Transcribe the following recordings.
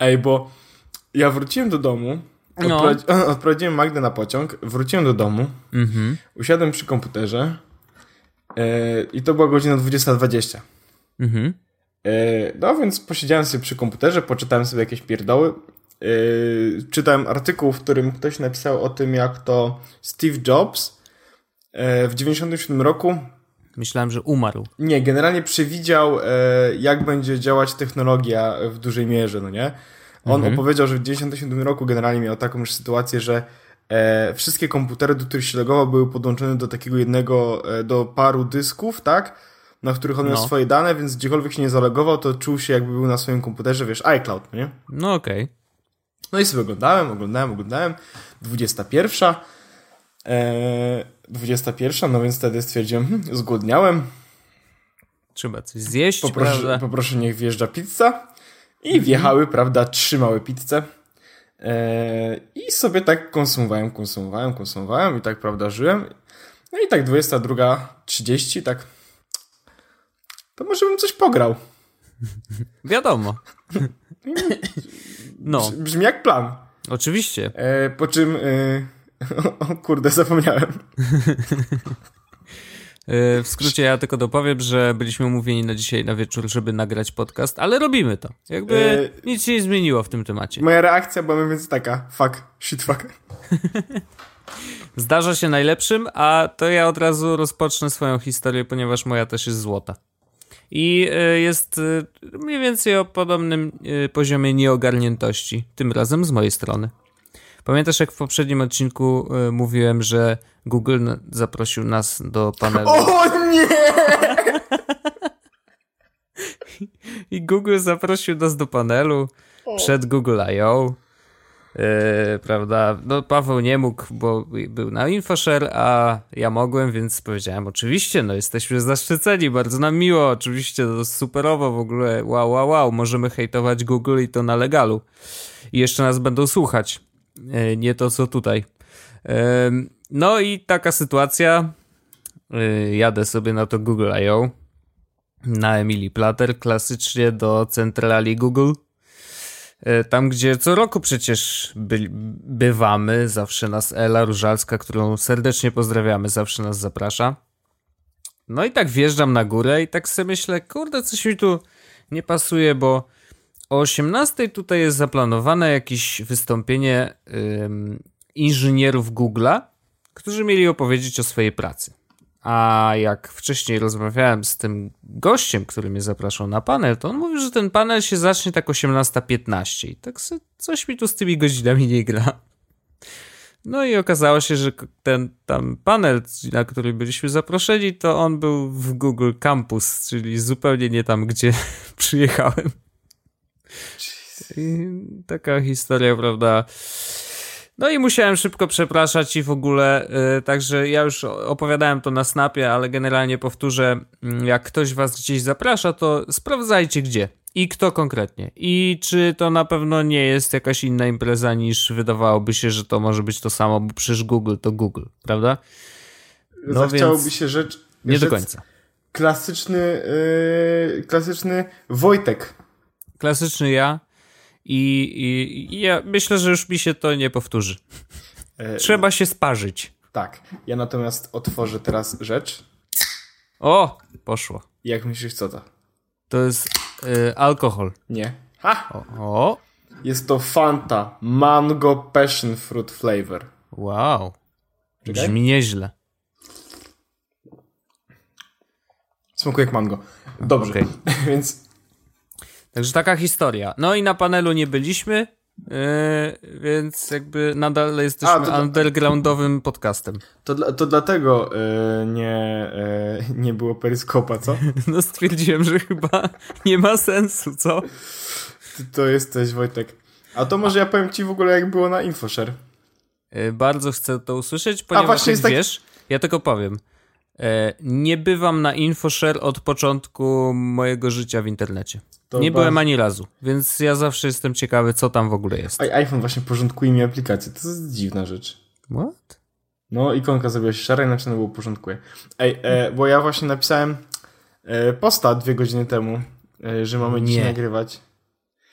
Ej, bo ja wróciłem do domu, No. odprowadzi- odprowadziłem Magdę na pociąg, wróciłem do domu, Mhm. usiadłem przy komputerze e, i to była godzina 20.20. Mhm. E, No więc posiedziałem sobie przy komputerze, poczytałem sobie jakieś pierdoły. E, Czytałem artykuł, w którym ktoś napisał o tym, jak to Steve Jobs w 97 roku Myślałem, że umarł. nie, generalnie przewidział, e, jak będzie działać technologia w dużej mierze, no nie? On opowiedział, że w 97 roku generalnie miał taką już sytuację, że e, wszystkie komputery, do których się logował, były podłączone do takiego jednego, e, do paru dysków, tak? Na których on miał No. swoje dane, więc gdziekolwiek się nie zalogował, to czuł się jakby był na swoim komputerze, wiesz, iCloud, no nie? No okej. No i sobie oglądałem, oglądałem, oglądałem. 21. E, 21, no więc wtedy stwierdziłem, hm, zgłodniałem, Trzeba coś zjeść, Poproszę, prawda? poproszę niech wjeżdża pizza. I wjechały, prawda, trzy małe pizze. Eee, I sobie tak konsumowałem, konsumowałem, konsumowałem i tak, prawda, żyłem. No i tak 22.30, tak. To może bym coś pograł. Wiadomo. No, Brzmi jak plan. oczywiście. Eee, po czym. Eee, o kurde, zapomniałem. Yy, W skrócie ja tylko dopowiem, że byliśmy umówieni na dzisiaj na wieczór, żeby nagrać podcast, ale robimy to. Jakby Yy, nic się nie zmieniło w tym temacie. Moja reakcja była mniej więcej taka: fuck, shit, fuck. Zdarza się najlepszym, a to ja od razu rozpocznę swoją historię, ponieważ moja też jest złota. I y, jest mniej więcej o podobnym poziomie nieogarniętości, tym razem z mojej strony. Pamiętasz, jak w poprzednim odcinku y, mówiłem, że Google zaprosił nas do panelu O nie! i Google zaprosił nas do panelu przed Google I.O. Yy, prawda? No, Paweł nie mógł, bo był na InfoShare, a ja mogłem, więc powiedziałem, oczywiście, no jesteśmy zaszczyceni, bardzo nam miło, oczywiście, to superowo w ogóle, wow, wow, wow, możemy hejtować Google i to na legalu. I jeszcze nas będą słuchać, nie to co tutaj. No i taka sytuacja, yy, jadę sobie na to Google I.O. na Emilii Plater, klasycznie do centrali Google. E, Tam, gdzie co roku przecież by, bywamy, zawsze nas Ela Różalska, którą serdecznie pozdrawiamy, zawsze nas zaprasza. No i tak wjeżdżam na górę i tak sobie myślę, kurde, coś mi tu nie pasuje, bo o 18 tutaj jest zaplanowane jakieś wystąpienie ym, inżynierów Google'a, którzy mieli opowiedzieć o swojej pracy. A jak wcześniej rozmawiałem z tym gościem, który mnie zapraszał na panel, to on mówił, że ten panel się zacznie tak 18.15 i tak coś mi tu z tymi godzinami nie gra. No i okazało się, że ten tam panel, na który byliśmy zaproszeni, to on był w Google Campus, czyli zupełnie nie tam, gdzie przyjechałem. I taka historia, prawda? No i musiałem szybko przepraszać i w ogóle, y, także ja już opowiadałem to na snapie, ale generalnie powtórzę, mm, jak ktoś was gdzieś zaprasza, to sprawdzajcie gdzie i kto konkretnie i czy to na pewno nie jest jakaś inna impreza niż wydawałoby się, że to może być to samo, bo przecież Google to Google, prawda? No Zachciałoby więc się rzecz. Nie do końca. Klasyczny, yy, klasyczny Wojtek. Klasyczny ja i, i, i ja myślę, że już mi się to nie powtórzy. E, Trzeba się sparzyć. Tak. Ja natomiast otworzę teraz rzecz. O, poszło. Jak myślisz, co to? To jest y, alkohol. Nie. Ha! O, o, Jest to Fanta Mango Passion Fruit Flavor. wow. Czekaj. Brzmi nieźle. Smakuje jak mango. Dobrze. Okej. Więc Także taka historia. No i na panelu nie byliśmy, yy, więc jakby nadal jesteśmy A, to- undergroundowym podcastem. to, to dlatego yy, nie, yy, nie było peryskopa, co? No stwierdziłem, że chyba nie ma sensu, co? Ty to jesteś, Wojtek. A to może ja powiem ci w ogóle, jak było na InfoShare. Bardzo chcę to usłyszeć, ponieważ właśnie jak jest tak- wiesz, ja tylko powiem. Yy, nie bywam na InfoShare od początku mojego życia w internecie. To nie bardzo- byłem ani razu, więc ja zawsze jestem ciekawy, co tam w ogóle jest. A iPhone właśnie porządkuje mi aplikację. To jest dziwna rzecz. What? No, ikonka zrobiła się szara, inaczej no było porządkuje. Ej, e, bo ja właśnie napisałem e, posta dwie godziny temu, e, że mamy Nie. nagrywać.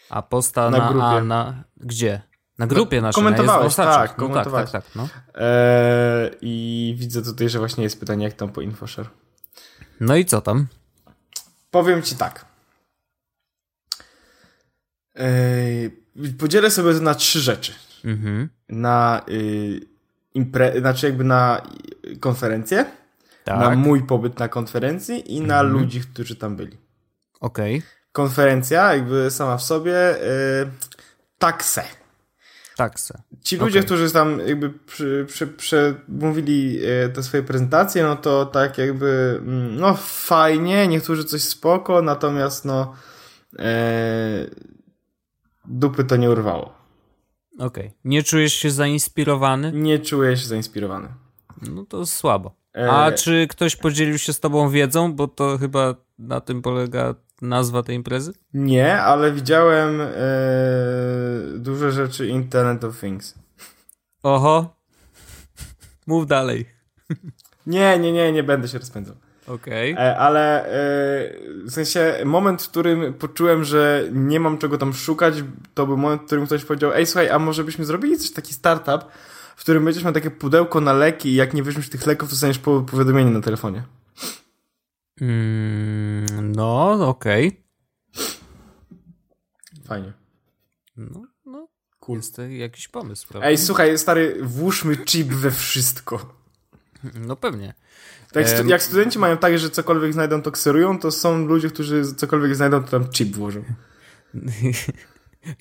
A posta na, Na grupie. A na... Gdzie? Na grupie naszej. komentowałeś, na tak, no, tak, komentowałeś. tak, tak, no. E, I widzę tutaj, że właśnie jest pytanie, jak tam po InfoShare. no i co tam? Powiem ci tak. E, podzielę sobie to na trzy rzeczy. Mhm. Na y, impre, znaczy jakby na konferencję, Tak, na okej. mój pobyt na konferencji i na ludzi, którzy tam byli. konferencja, jakby sama w sobie, y, tak se. Tak se. Ci ludzie, Okej. którzy tam jakby przemówili e, te swoje prezentacje, no to tak jakby, mm, no fajnie, niektórzy coś spoko, natomiast no e, dupy to nie urwało. Okej. Nie czujesz się zainspirowany? Nie czuję się zainspirowany. No to słabo. E, A czy ktoś podzielił się z tobą wiedzą? Bo to chyba na tym polega nazwa tej imprezy? Nie, ale widziałem e, duże rzeczy Internet of Things. Oho. Mów dalej. Nie, nie, nie, nie będę się rozpędzał. Okej. E, ale e, w sensie moment, w którym poczułem, że nie mam czego tam szukać, to był moment, w którym ktoś powiedział, ej słuchaj, a może byśmy zrobili coś, taki startup, w którym będziesz miał takie pudełko na leki i jak nie weźmiesz tych leków, to dostaniesz po- powiadomienie na telefonie. Mm, no, okej. Fajnie. No, no. Cool. Jest to jakiś pomysł, prawda? Ej, słuchaj, stary, włóżmy chip we wszystko. No pewnie. Tak, jak studenci mają tak, że cokolwiek znajdą, to kserują, to są ludzie, którzy cokolwiek znajdą, to tam chip włożą.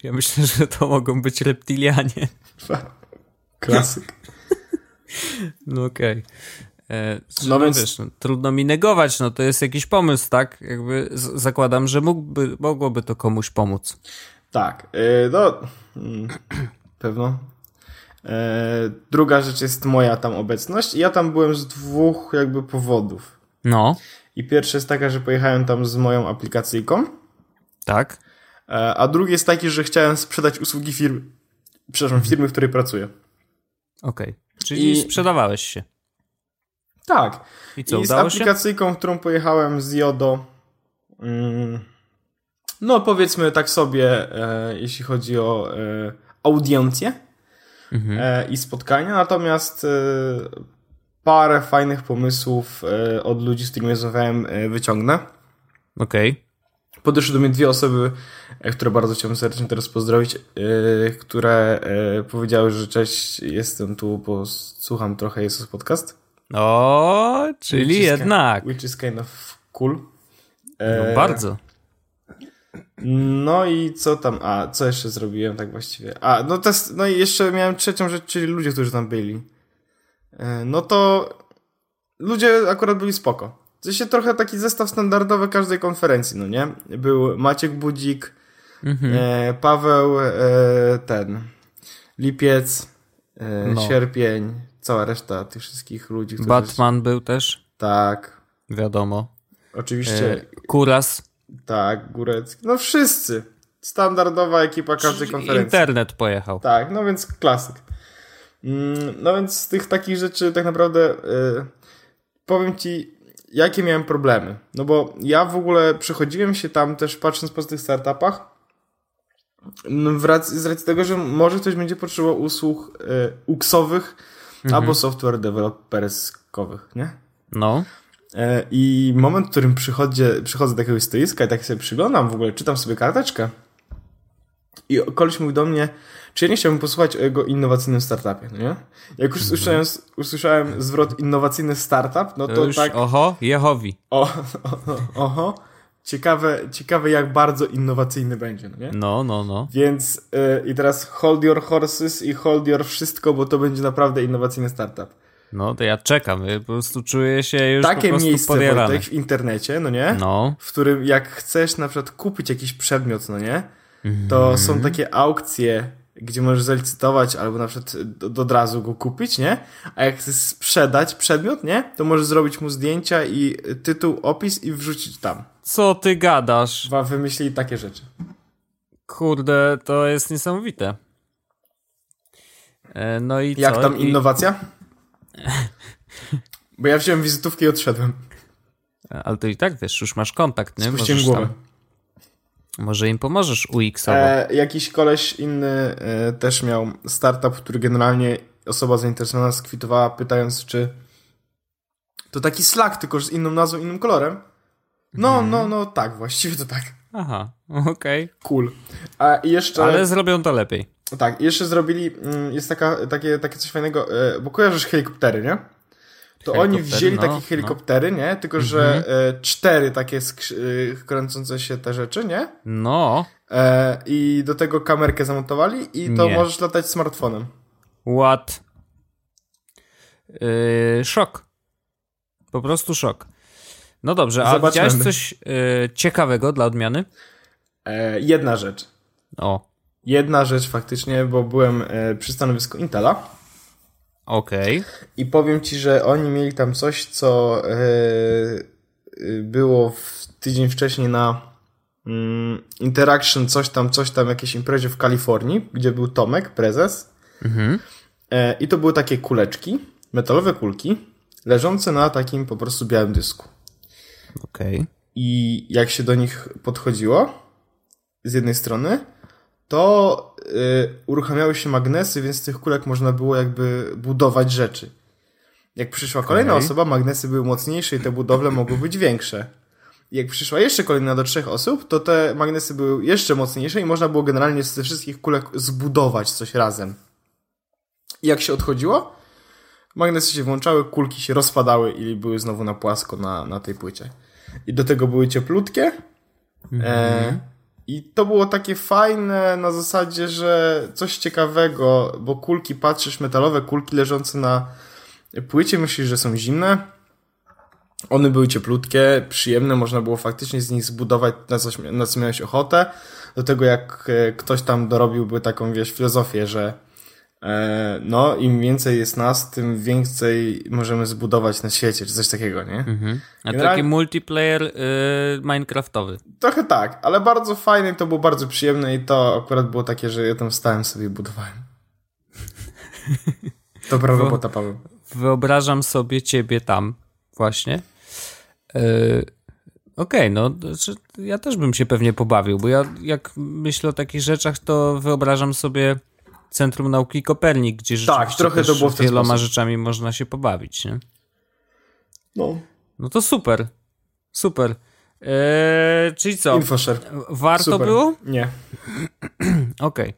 Ja myślę, że to mogą być reptilianie. Klasyk. No okej. E, No No więc-. Wiesz, no, trudno mi negować, no to jest jakiś pomysł, tak? Jakby zakładam, że mógłby, mogłoby to komuś pomóc. Tak, yy, no, mm, pewno. E, druga rzecz jest moja tam obecność. Ja tam byłem z dwóch jakby powodów. No, I pierwsza jest taka, że pojechałem tam z moją aplikacyjką, tak. e, a drugi jest taki, że chciałem sprzedać usługi firmy, przepraszam, firmy, w której pracuję. Okej. Czyli I- sprzedawałeś się. Tak. I co, I z udało się? aplikacyjką, którą pojechałem z Jodo, mm, no powiedzmy tak sobie, e, jeśli chodzi o e, audiencję Mhm. e, i spotkania, natomiast e, parę fajnych pomysłów e, od ludzi, z którymi rozmawiałem, e, wyciągnę. Okej. Podeszły do mnie dwie osoby, które bardzo chciałbym serdecznie teraz pozdrowić, które powiedziały, że cześć, jestem tu, bo słucham trochę Jesus Podcast. O, czyli Which jednak. Which is kind of cool. No, E, bardzo. No i co tam? A, co jeszcze zrobiłem tak właściwie? A, no, to jest, no i jeszcze miałem trzecią rzecz, czyli ludzie, którzy tam byli. E, No to ludzie akurat byli spoko. W sensie trochę taki zestaw standardowy każdej konferencji, no nie? Był Maciek Budzik, Mhm. e, Paweł, e, ten, Lipiec, e, No. Sierpień, cała reszta tych wszystkich ludzi, którzy... Batman był też, Tak, wiadomo. oczywiście, E, Kuras. tak, Górecki, no wszyscy. Standardowa ekipa każdej konferencji. Internet pojechał. Tak, no więc klasyk. Mm, No więc z tych takich rzeczy tak naprawdę y, powiem ci, jakie miałem problemy. No bo ja w ogóle przechodziłem się tam też patrząc po tych startupach no, racji, z racji tego, że może ktoś będzie potrzebował usług y, UX-owych albo software developerskowych, nie? No. E, I moment, w którym przychodzę, przychodzę do jakiegoś stoiska i tak sobie przyglądam w ogóle, czytam sobie karteczkę i koleś mówi do mnie, czy ja nie chciałbym posłuchać o jego innowacyjnym startupie, no nie? Jak już usłyszałem, usłyszałem zwrot innowacyjny startup, no To to już, tak, oho, Jehowi. o, o, oho, ciekawe, ciekawe jak bardzo innowacyjny będzie, no nie? No, no, no. Więc y, i teraz hold your horses i hold your wszystko, bo to będzie naprawdę innowacyjny startup. No, to ja czekam. Ja po prostu czuję się już po Takie prostu miejsce. Wojtek, w internecie, no nie? No. w którym jak chcesz na przykład kupić jakiś przedmiot, no nie? Mhm. To są takie aukcje, gdzie możesz zalicytować albo na przykład od razu go kupić, nie? A jak chcesz sprzedać przedmiot, nie? To możesz zrobić mu zdjęcia i tytuł, opis i wrzucić tam. Co ty gadasz? Chyba wymyślili takie rzeczy. Kurde, to jest niesamowite. E, No i Jak co? tam I- innowacja? Bo ja wziąłem wizytówkę i odszedłem. Ale to i tak wiesz, już masz kontakt, nie? Spuściłem Możesz głowę. tam- Może im pomożesz UX-owo. E, jakiś koleś inny e, też miał startup, który generalnie osoba zainteresowana skwitowała pytając, czy to taki Slack, tylko z inną nazwą, innym kolorem. No, hmm. no, no, tak, właściwie to tak. Aha, okej. Okay. Cool. A jeszcze... Ale zrobią to lepiej. Tak, jeszcze zrobili, mm, jest taka, takie, takie coś fajnego, e, bo kojarzysz helikoptery, nie? To oni wzięli no, takie no. helikoptery, no. nie? Tylko, że mhm. e, cztery takie e, kręcące się te rzeczy, nie? No. E, I do tego kamerkę zamontowali i to nie. możesz latać smartfonem. What? Yy, szok. Po prostu szok. No dobrze, a Zobaczmy. widziałeś coś yy, ciekawego dla odmiany? E, jedna rzecz. O. Jedna rzecz faktycznie, bo byłem e, przy stanowisku Intela. Okej. Okay. I powiem ci, że oni mieli tam coś, co e, e, było w tydzień wcześniej na mm, Interaction, coś tam, coś tam, jakiejś imprezie w Kalifornii, gdzie był Tomek, prezes. Mhm. E, I to były takie kuleczki, metalowe kulki, leżące na takim po prostu białym dysku. Okej. Okay. I jak się do nich podchodziło, z jednej strony, to y, uruchamiały się magnesy, więc z tych kulek można było jakby budować rzeczy. Jak przyszła kolejna okay. osoba, magnesy były mocniejsze i te budowle mogły być większe. Jak przyszła jeszcze kolejna do trzech osób, to te magnesy były jeszcze mocniejsze i można było generalnie ze wszystkich kulek zbudować coś razem. I jak się odchodziło, magnesy się włączały, kulki się rozpadały i były znowu na płasko na, na tej płycie. I do tego były cieplutkie. Mm -hmm. e, i to było takie fajne na zasadzie, że coś ciekawego, bo kulki, patrzysz, metalowe kulki leżące na płycie, myślisz, że są zimne. One były cieplutkie, przyjemne, można było faktycznie z nich zbudować na, coś, na co miałeś ochotę. Do tego jak e, ktoś tam dorobiłby taką, wiesz, filozofię, że no, im więcej jest nas, tym więcej możemy zbudować na świecie, czy coś takiego, nie? Mhm. A taki multiplayer yy, minecraftowy. Trochę tak, ale bardzo fajny, to było bardzo przyjemne i to akurat było takie, że ja tam stałem sobie i budowałem. Dobra robota, Paweł. Wyobrażam sobie ciebie tam właśnie. Yy, Okej, okay, no znaczy, ja też bym się pewnie pobawił, bo ja jak myślę o takich rzeczach, to wyobrażam sobie Centrum Nauki Kopernik, gdzie rzeczywiście tak, trochę to było w wieloma sposób. rzeczami można się pobawić, nie? No. No to super. Super. Eee, czyli co? Infoshare. Warto super. było? Nie. Okej. Okay.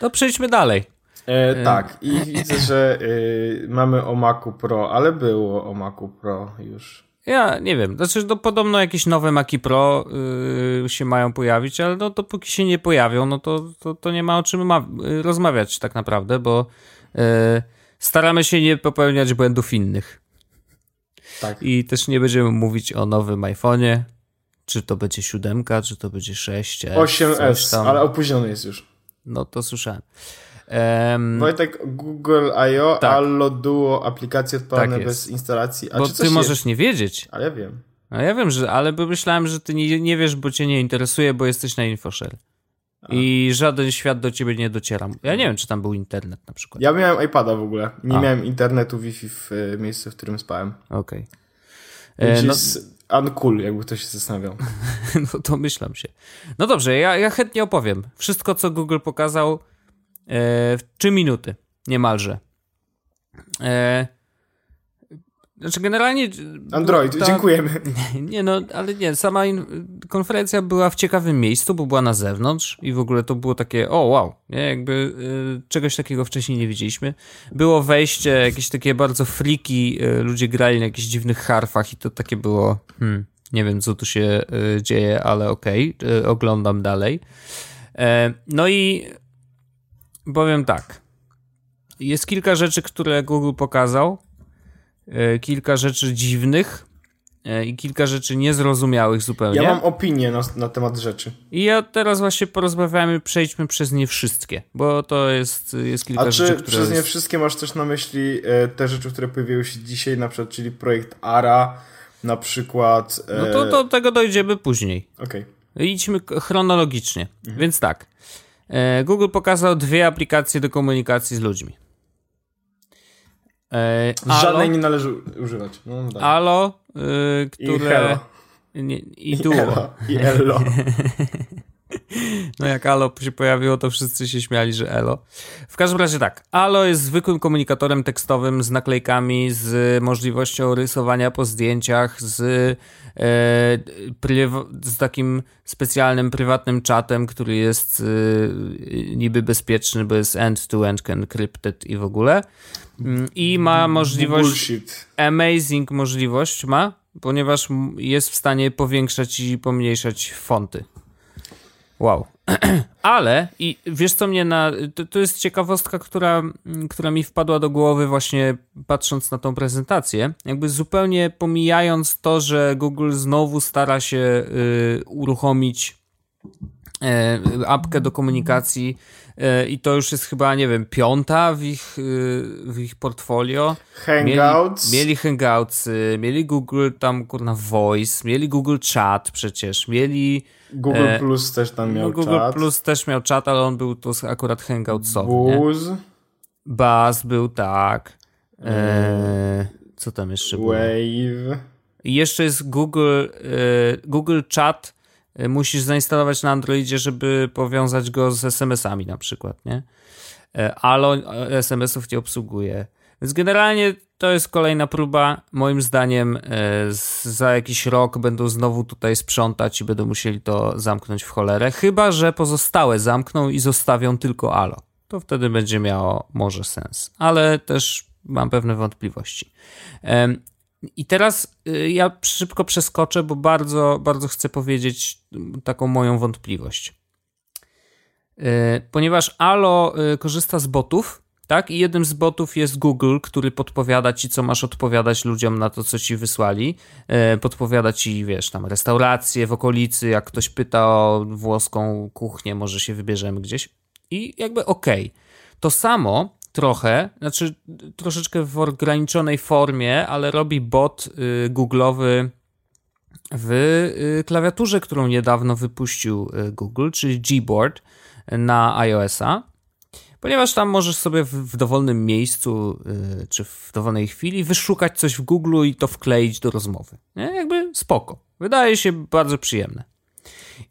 To przejdźmy dalej. E, tak, i widzę, że y, mamy o Macu Pro, ale było o Macu Pro już. Ja nie wiem, znaczy to podobno jakieś nowe Maki Pro yy, się mają pojawić, ale no dopóki się nie pojawią, no to, to, to nie ma o czym ma, yy, rozmawiać tak naprawdę, bo yy, staramy się nie popełniać błędów innych. Tak. I też nie będziemy mówić o nowym iPhone'ie, czy to będzie 7, czy to będzie 6, 8S, ale opóźniony jest już. No to słyszałem. Um, Wojtek, Google I.O., tak. Allo Duo, aplikacje odpalane tak bez instalacji. A bo ty możesz jest? nie wiedzieć. Ale ja wiem. No ja wiem, że, ale myślałem, że ty nie, nie wiesz, bo cię nie interesuje, bo jesteś na InfoShare. I żaden świat do ciebie nie dociera. Ja nie wiem, czy tam był internet na przykład. Ja miałem iPada w ogóle. Nie A. miałem internetu Wi-Fi w y, miejscu, w którym spałem. Okej. Okay. E, no... jest uncool, jakby ktoś się zastanawiał. no to myślam się. No dobrze, ja, ja chętnie opowiem. Wszystko, co Google pokazał, w e, 3 minuty, niemalże. E, znaczy generalnie... Android, ta, dziękujemy. Nie, no, ale nie, sama in, konferencja była w ciekawym miejscu, bo była na zewnątrz i w ogóle to było takie, o wow, nie, jakby y, czegoś takiego wcześniej nie widzieliśmy. Było wejście, jakieś takie bardzo friki, y, ludzie grali na jakichś dziwnych harfach i to takie było, hmm, nie wiem co tu się y, dzieje, ale okej, okay, oglądam dalej. no i powiem tak. Jest kilka rzeczy, które Google pokazał, e, kilka rzeczy dziwnych e, i kilka rzeczy niezrozumiałych zupełnie. Ja mam opinię na, na temat rzeczy. I ja teraz właśnie porozmawiamy, przejdźmy przez nie wszystkie, bo to jest, jest kilka A rzeczy, czy przez nie wszystkie masz też na myśli e, te rzeczy, które pojawiły się dzisiaj, na przykład, czyli projekt ARA, na przykład... No to do tego dojdziemy później. Okej. Okay. Idźmy chronologicznie. Mhm. Więc tak. E, Google pokazał dwie aplikacje do komunikacji z ludźmi. E, Żadnej nie należy używać. No, Alo, y, które Nie, I duo. I. I. No jak Alo się pojawiło, to wszyscy się śmiali, że Elo. W każdym razie tak, Alo jest zwykłym komunikatorem tekstowym z naklejkami, z możliwością rysowania po zdjęciach, z, e, z takim specjalnym, prywatnym czatem, który jest e, niby bezpieczny, bo jest end-to-end encrypted i w ogóle. Mm, I ma możliwość, Bullshit. amazing możliwość ma, ponieważ jest w stanie powiększać i pomniejszać fonty. Wow. Ale i wiesz co mnie na. To, to, jest ciekawostka, która, która mi wpadła do głowy właśnie patrząc na tą prezentację. Jakby zupełnie pomijając to, że Google znowu stara się y, uruchomić y, apkę do komunikacji y, i to już jest chyba, nie wiem, piąta w ich, y, w ich portfolio. Hangouts. Mieli, mieli Hangouts, mieli Google tam kurna Voice, mieli Google Chat przecież, mieli Google e, Plus też tam miał Google czat. Google Plus też miał czat, ale on był to akurat hangoutsowy. Buzz. Buzz był tak. E, co tam jeszcze było? Wave. I jeszcze jest Google, e, Google Chat. Musisz zainstalować na Androidzie, żeby powiązać go z SMS-ami na przykład, nie? Ale SMS-ów nie obsługuje. Więc generalnie to jest kolejna próba. Moim zdaniem e, za jakiś rok będą znowu tutaj sprzątać i będą musieli to zamknąć w cholerę. Chyba, że pozostałe zamkną i zostawią tylko Alo. To wtedy będzie miało może sens. Ale też mam pewne wątpliwości. I teraz e, ja szybko przeskoczę, bo bardzo, bardzo chcę powiedzieć taką moją wątpliwość. E, ponieważ Alo korzysta z botów, tak? I jednym z botów jest Google, który podpowiada ci, co masz odpowiadać ludziom na to, co ci wysłali. E, podpowiada ci, wiesz, tam restauracje w okolicy, jak ktoś pyta o włoską kuchnię, może się wybierzemy gdzieś. I jakby okej. Okay. To samo trochę, znaczy troszeczkę w ograniczonej formie, ale robi bot y, Google'owy w y, klawiaturze, którą niedawno wypuścił y, Google, czyli Gboard na iOS-a ponieważ tam możesz sobie w, w dowolnym miejscu yy, czy w dowolnej chwili wyszukać coś w Google i to wkleić do rozmowy. Nie? Jakby spoko. Wydaje się bardzo przyjemne.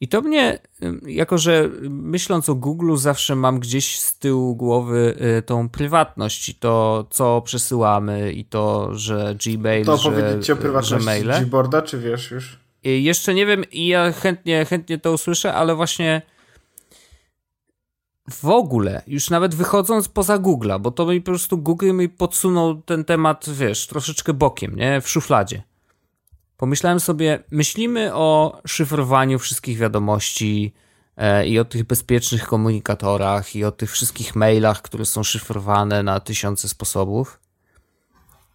I to mnie, jako że myśląc o Google, zawsze mam gdzieś z tyłu głowy y, tą prywatność i to, co przesyłamy, i to, że Gmail, to że, powiedzieć ci o prywatności że maile. Gboarda, czy wiesz już? I jeszcze nie wiem i ja chętnie, chętnie to usłyszę, ale właśnie w ogóle, już nawet wychodząc poza Google'a, bo to mi po prostu Google mi podsunął ten temat, wiesz, troszeczkę bokiem, nie? W szufladzie. Pomyślałem sobie, myślimy o szyfrowaniu wszystkich wiadomości e, i o tych bezpiecznych komunikatorach i o tych wszystkich mailach, które są szyfrowane na tysiące sposobów.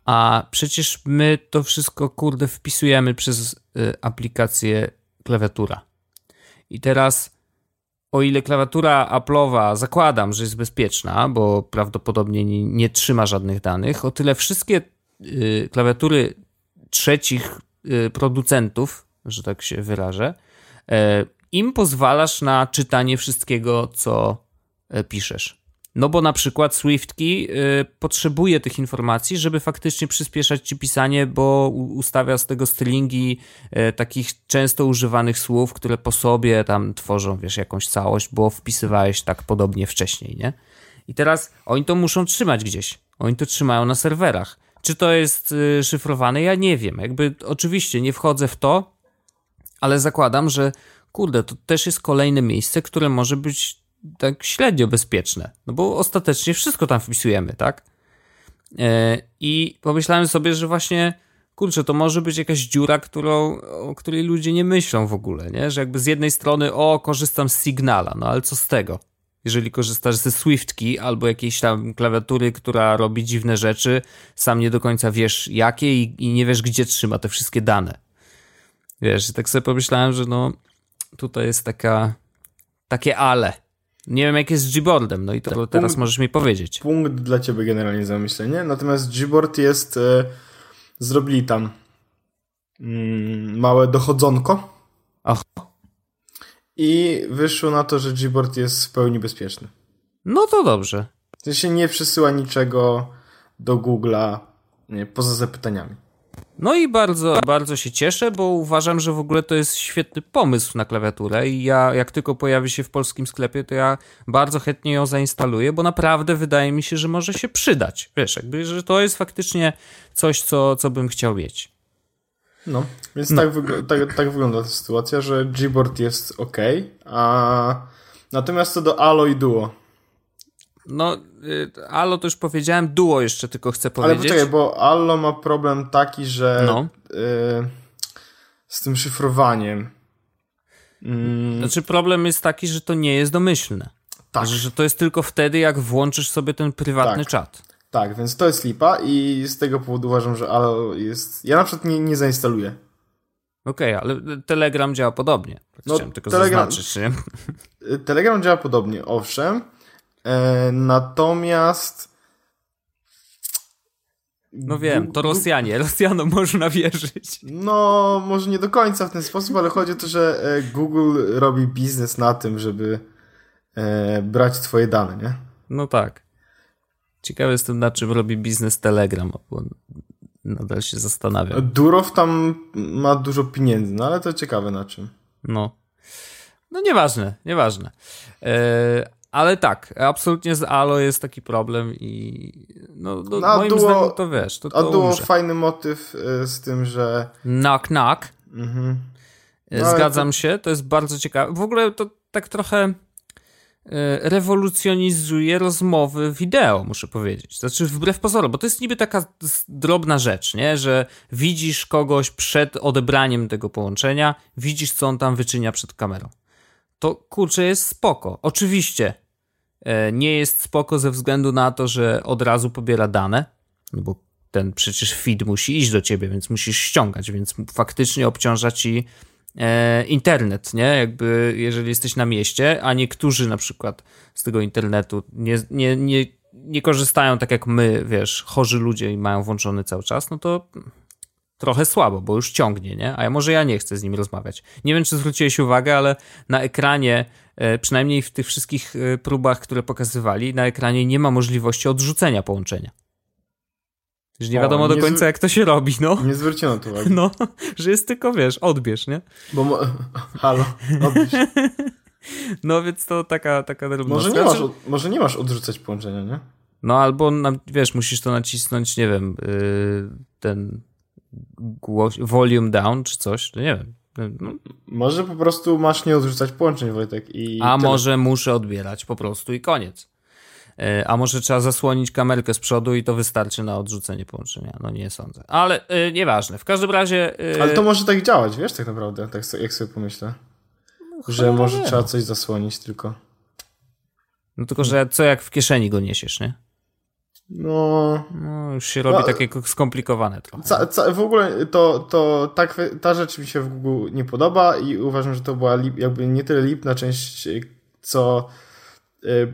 A przecież my to wszystko, kurde, wpisujemy przez y, aplikację klawiatura. I teraz o ile klawiatura Apple'owa zakładam, że jest bezpieczna, bo prawdopodobnie nie, nie trzyma żadnych danych, o tyle wszystkie y, klawiatury trzecich y, producentów, że tak się wyrażę, y, im pozwalasz na czytanie wszystkiego, co e, piszesz. No bo na przykład SwiftKey potrzebuje tych informacji, żeby faktycznie przyspieszać ci pisanie, bo ustawia z tego stringi y, takich często używanych słów, które po sobie tam tworzą, wiesz, jakąś całość, bo wpisywałeś tak podobnie wcześniej, nie? I teraz oni to muszą trzymać gdzieś. Oni to trzymają na serwerach. Czy to jest y, szyfrowane? Ja nie wiem. Jakby oczywiście nie wchodzę w to, ale zakładam, że kurde, to też jest kolejne miejsce, które może być tak średnio bezpieczne, no bo ostatecznie wszystko tam wpisujemy, tak? E, I pomyślałem sobie, że właśnie, kurczę, to może być jakaś dziura, którą, o której ludzie nie myślą w ogóle, nie? Że jakby z jednej strony, o, korzystam z Signala, no ale co z tego? Jeżeli korzystasz ze SwiftKey albo jakiejś tam klawiatury, która robi dziwne rzeczy, sam nie do końca wiesz jakie i, i nie wiesz, gdzie trzyma te wszystkie dane. Wiesz, tak sobie pomyślałem, że no, tutaj jest taka, takie ale. Nie wiem, jak jest z Gboardem, no i to tak, teraz punkt, możesz mi powiedzieć. Punkt dla ciebie generalnie zamyślenie. Natomiast Gboard jest. E, zrobili tam mm, małe dochodzonko. Ach. I wyszło na to, że Gboard jest w pełni bezpieczny. No to dobrze. To się nie przesyła niczego do Google'a poza zapytaniami. No i bardzo, bardzo się cieszę, bo uważam, że w ogóle to jest świetny pomysł na klawiaturę i ja jak tylko pojawi się w polskim sklepie, to ja bardzo chętnie ją zainstaluję, bo naprawdę wydaje mi się, że może się przydać. Wiesz, jakby, że to jest faktycznie coś, co, co bym chciał mieć. No, więc no. Tak, wygl tak, tak, wygląda ta sytuacja, że Gboard jest ok, a natomiast co do Allo i Duo. No, y, Allo to już powiedziałem, Duo jeszcze tylko chcę powiedzieć. Ale poczekaj, bo Allo ma problem taki, że no. y, z tym szyfrowaniem. Mm. Znaczy problem jest taki, że to nie jest domyślne. Tak. Że, że to jest tylko wtedy, jak włączysz sobie ten prywatny tak. czat. Tak, więc to jest lipa i z tego powodu uważam, że Allo jest... Ja na przykład nie, nie zainstaluję. Okej, okay, ale Telegram działa podobnie. No, Chciałem tylko Telegram, zaznaczyć, nie? Telegram działa podobnie, owszem. E, natomiast... No wiem, to Rosjanie. Rosjanom można wierzyć. No, może nie do końca w ten sposób, ale chodzi o to, że e, Google robi biznes na tym, żeby e, brać twoje dane, nie? No tak. Ciekawy jestem, na czym robi biznes Telegram, bo nadal się zastanawiam. Durow tam ma dużo pieniędzy, no ale to ciekawe na czym. No. No nieważne, nieważne. E, ale tak, absolutnie z Alo jest taki problem i no, no, no moim duo, zdaniem to wiesz, to, to A było fajny motyw e, z tym, że... Knock knock. Mhm. E, no, Zgadzam to... się, to jest bardzo ciekawe. W ogóle to tak trochę E, rewolucjonizuje rozmowy wideo, muszę powiedzieć. Znaczy, wbrew pozorom, bo to jest niby taka drobna rzecz, nie? że widzisz kogoś przed odebraniem tego połączenia, widzisz, co on tam wyczynia przed kamerą. To kurczę jest spoko. Oczywiście e, nie jest spoko ze względu na to, że od razu pobiera dane, no bo ten przecież feed musi iść do ciebie, więc musisz ściągać, więc faktycznie obciąża ci e, internet, nie? Jakby jeżeli jesteś na mieście, a niektórzy na przykład z tego internetu nie, nie, nie, nie korzystają tak jak my, wiesz, chorzy ludzie i mają włączony cały czas, no to trochę słabo, bo już ciągnie, nie? A ja może ja nie chcę z nim rozmawiać. Nie wiem, czy zwróciłeś uwagę, ale na ekranie, e, przynajmniej w tych wszystkich e, próbach, które pokazywali, na ekranie nie ma możliwości odrzucenia połączenia. Że nie o, wiadomo do końca, jak to się robi, no. Nie zwrócono tu uwagi. No, że jest tylko, wiesz, odbierz, nie? Bo, mo- halo, odbierz. No, więc to taka, taka może nie, masz, może nie masz odrzucać połączenia, nie? No, albo, wiesz, musisz to nacisnąć, nie wiem, yy, ten volume down, czy coś, to nie wiem. No. Może po prostu masz nie odrzucać połączeń, Wojtek. I A tyle. może muszę odbierać po prostu i koniec. E, a może trzeba zasłonić kamerkę z przodu i to wystarczy na odrzucenie połączenia. No nie sądzę. Ale yy, nieważne. W każdym razie. Yy... Ale to może tak działać, wiesz, tak naprawdę, tak jak sobie pomyślę. No, że może nie. trzeba coś zasłonić tylko. No tylko, że co jak w kieszeni go niesiesz, nie? No. no już się robi no, takie skomplikowane trochę. Ca, ca, w ogóle to, to tak, ta rzecz mi się w Google nie podoba i uważam, że to była lip, jakby nie tyle lipna część, co. Yy,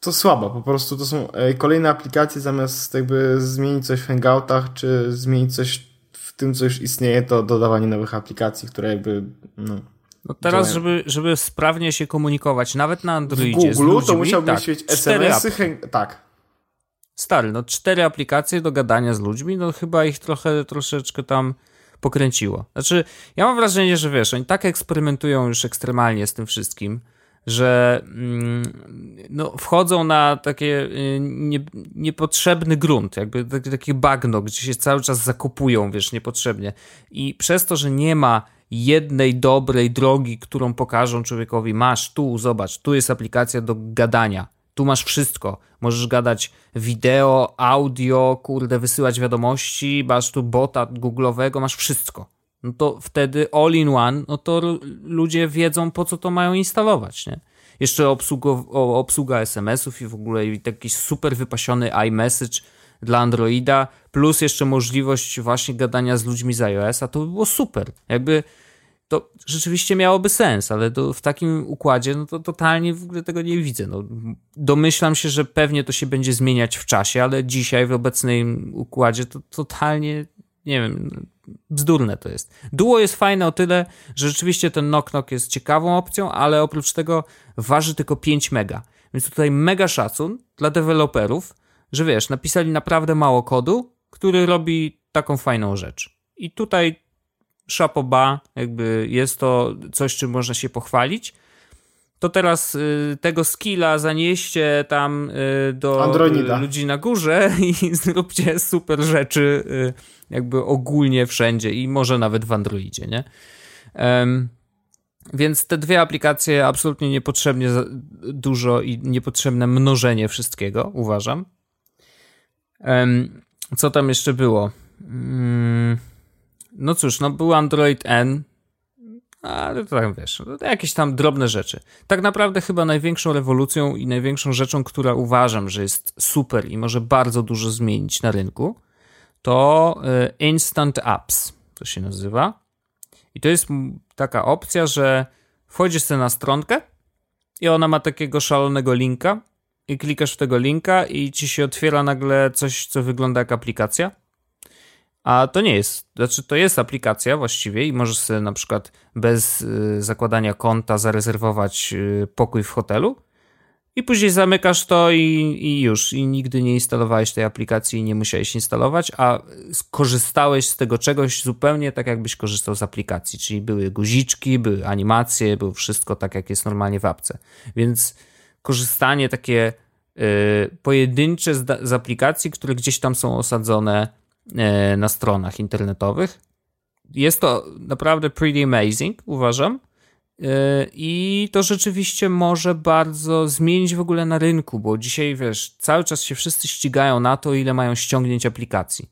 to słaba, po prostu to są e, kolejne aplikacje, zamiast jakby zmienić coś w Hangoutach, czy zmienić coś w tym, co już istnieje, to dodawanie nowych aplikacji, które jakby, no... No teraz, żeby, żeby sprawnie się komunikować, nawet na Androidzie w Google, to musiałbyś tak, mieć SMS-y, tak. Stary, no cztery aplikacje do gadania z ludźmi, no chyba ich trochę, troszeczkę tam pokręciło. Znaczy, ja mam wrażenie, że wiesz, oni tak eksperymentują już ekstremalnie z tym wszystkim, że mm, no, wchodzą na takie y, nie, niepotrzebny grunt, jakby takie bagno, gdzie się cały czas zakupują, wiesz, niepotrzebnie. I przez to, że nie ma jednej dobrej drogi, którą pokażą człowiekowi, masz tu, zobacz, tu jest aplikacja do gadania, tu masz wszystko. Możesz gadać wideo, audio, kurde, wysyłać wiadomości, masz tu bota googlowego, masz wszystko no to wtedy all-in-one, no to ludzie wiedzą, po co to mają instalować, nie? Jeszcze obsługo, obsługa SMS-ów i w ogóle taki super wypasiony iMessage dla Androida, plus jeszcze możliwość właśnie gadania z ludźmi z iOS-a, to by było super. Jakby to rzeczywiście miałoby sens, ale to w takim układzie, no to totalnie w ogóle tego nie widzę. No, domyślam się, że pewnie to się będzie zmieniać w czasie, ale dzisiaj w obecnym układzie to totalnie, nie wiem, bzdurne to jest. Duo jest fajne o tyle, że rzeczywiście ten knock-knock jest ciekawą opcją, ale oprócz tego waży tylko 5 mega. Więc tutaj mega szacun dla deweloperów, że wiesz, napisali naprawdę mało kodu, który robi taką fajną rzecz. I tutaj szapoba, jakby jest to coś, czym można się pochwalić. To teraz y, tego skilla zanieście tam y, do Andronida. ludzi na górze i zróbcie super rzeczy y, jakby ogólnie wszędzie i może nawet w Androidzie, nie? Um, więc te dwie aplikacje absolutnie niepotrzebnie dużo i niepotrzebne mnożenie wszystkiego, uważam. Um, co tam jeszcze było? Um, no cóż, no był Android N, ale tak wiesz, to jakieś tam drobne rzeczy. Tak naprawdę chyba największą rewolucją i największą rzeczą, która uważam, że jest super i może bardzo dużo zmienić na rynku, to y, Instant Apps, to się nazywa. I to jest taka opcja, że wchodzisz sobie na stronkę i ona ma takiego szalonego linka i klikasz w tego linka i ci się otwiera nagle coś, co wygląda jak aplikacja. A to nie jest, znaczy to jest aplikacja właściwie i możesz sobie na przykład bez y, zakładania konta zarezerwować y, pokój w hotelu i później zamykasz to i, i, już. I nigdy nie instalowałeś tej aplikacji i nie musiałeś instalować, a skorzystałeś z tego czegoś zupełnie tak, jakbyś korzystał z aplikacji. Czyli były guziczki, były animacje, było wszystko tak, jak jest normalnie w apce. Więc korzystanie takie y, pojedyncze z, z, aplikacji, które gdzieś tam są osadzone na stronach internetowych. Jest to naprawdę pretty amazing, uważam. I to rzeczywiście może bardzo zmienić w ogóle na rynku, bo dzisiaj wiesz, cały czas się wszyscy ścigają na to, ile mają ściągnięć aplikacji.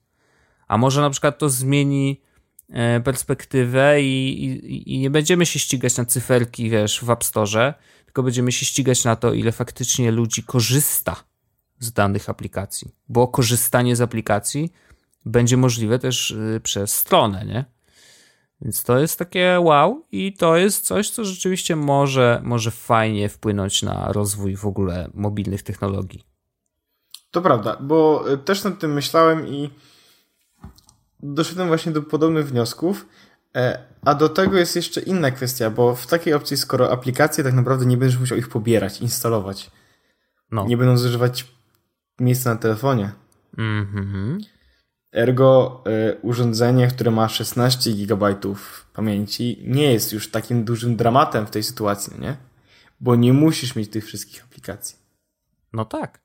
A może na przykład to zmieni e, perspektywę i, i, i nie będziemy się ścigać na cyferki, wiesz, w App Store, tylko będziemy się ścigać na to, ile faktycznie ludzi korzysta z danych aplikacji. Bo korzystanie z aplikacji będzie możliwe też y, przez stronę, nie? Więc to jest takie wow i to jest coś, co rzeczywiście może, może fajnie wpłynąć na rozwój w ogóle mobilnych technologii. To prawda, bo e, też nad tym myślałem i doszedłem właśnie do podobnych wniosków. E, a do tego jest jeszcze inna kwestia, bo w takiej opcji, skoro aplikacje tak naprawdę nie będziesz musiał ich pobierać, instalować, no. nie będą zużywać miejsca na telefonie. Mhm. Ergo y, urządzenie, które ma 16 GB pamięci, nie jest już takim dużym dramatem w tej sytuacji, nie? Bo nie musisz mieć tych wszystkich aplikacji. No tak.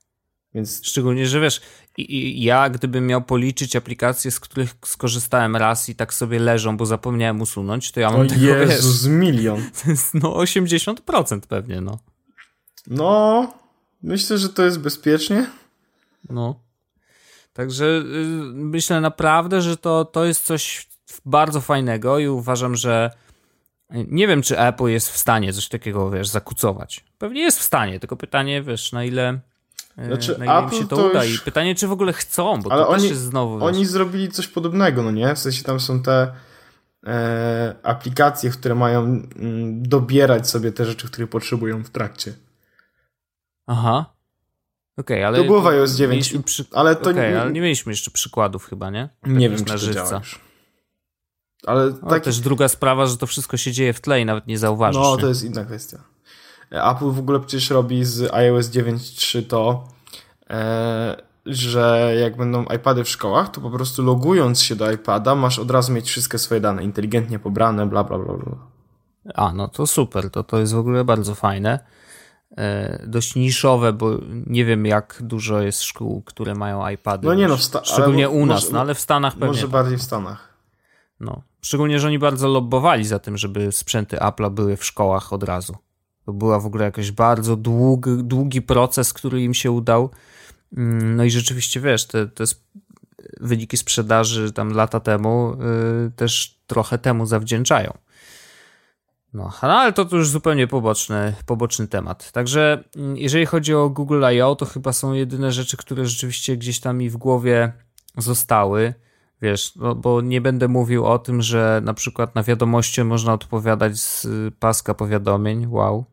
Więc... Szczególnie, że wiesz, i, i ja gdybym miał policzyć aplikacje, z których skorzystałem raz i tak sobie leżą, bo zapomniałem usunąć, to ja mam o tego, Jezus, wiesz, milion. To jest no 80% pewnie, no. No, myślę, że to jest bezpiecznie. No. Także y, myślę naprawdę, że to, to jest coś bardzo fajnego i uważam, że nie wiem, czy Apple jest w stanie coś takiego, wiesz, zakucować. Pewnie jest w stanie, tylko pytanie, wiesz, na ile, y, znaczy, na ile im się to, to uda już... i pytanie, czy w ogóle chcą, bo Ale to oni, też jest znowu... Oni wiesz... zrobili coś podobnego, no nie? W sensie tam są te e, aplikacje, które mają m, mm, dobierać sobie te rzeczy, które potrzebują w trakcie. Aha. Okej, okay, ale. To było w iOS 9, przy... ale to okay, nie... ale nie mieliśmy jeszcze przykładów chyba, nie? Tak nie wiem, czy to. Ale tak... też druga sprawa, że to wszystko się dzieje w tle i nawet nie zauważysz. No, nie? to jest inna kwestia. Apple w ogóle przecież robi z iOS 9.3 to, e, że jak będą iPady w szkołach, to po prostu logując się do iPada, masz od razu mieć wszystkie swoje dane inteligentnie pobrane, bla, bla, bla, bla. A, no to super, to, to jest w ogóle bardzo fajne. E, dość niszowe, bo nie wiem jak dużo jest szkół, które mają iPady. No nie no, szczególnie u nas, może, no ale w Stanach pewnie. Może bardziej w Stanach. No, szczególnie, że oni bardzo lobbowali za tym, żeby sprzęty Apple'a były w szkołach od razu. To była w ogóle jakiś bardzo długi, długi proces, który im się udał. Mm, no i rzeczywiście, wiesz, te, te wyniki sprzedaży tam lata temu yy, też trochę temu zawdzięczają. No, no, ale to, to już zupełnie poboczny, poboczny temat. Także mm, jeżeli chodzi o Google I.O., to chyba są jedyne rzeczy, które rzeczywiście gdzieś tam mi w głowie zostały. Wiesz, no, bo nie będę mówił o tym, że na przykład na wiadomości można odpowiadać z paska powiadomień. Wow.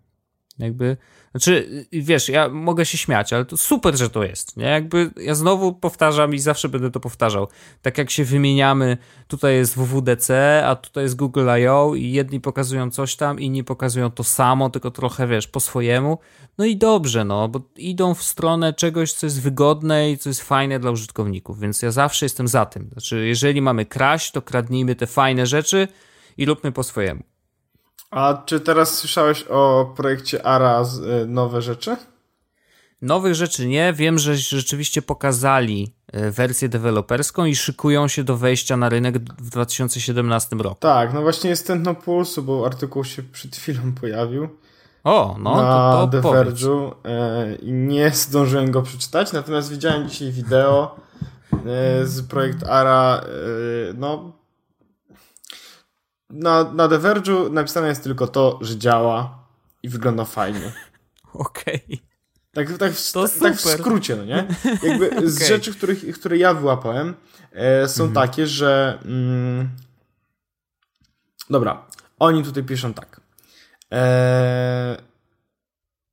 Jakby, znaczy, wiesz, ja mogę się śmiać, ale to super, że to jest, nie? Jakby ja znowu powtarzam i zawsze będę to powtarzał. Tak jak się wymieniamy, tutaj jest WWDC, a tutaj jest Google I.O. i jedni pokazują coś tam, inni pokazują to samo, tylko trochę, wiesz, po swojemu. No i dobrze, no, bo idą w stronę czegoś, co jest wygodne i co jest fajne dla użytkowników, więc ja zawsze jestem za tym. Znaczy, jeżeli mamy kraść, to kradnijmy te fajne rzeczy i róbmy po swojemu. A czy teraz słyszałeś o projekcie ARA y, nowe rzeczy? Nowych rzeczy nie. Wiem, że rzeczywiście pokazali y, wersję deweloperską i szykują się do wejścia na rynek w 2017 roku. Tak, no właśnie jest tętno pulsu, bo artykuł się przed chwilą pojawił. O, no na to, to The Verge'u e, i nie zdążyłem go przeczytać, natomiast widziałem dzisiaj wideo e, z projekt ARA, no na, na The Verge'u napisane jest tylko to, że działa i wygląda fajnie. Okej. Okay. Tak, tak, w, tak, tak, w skrócie, no nie? Jakby okay. z rzeczy, których, które ja wyłapałem, e, są mhm. takie, że. Mm, dobra, oni tutaj piszą tak. E,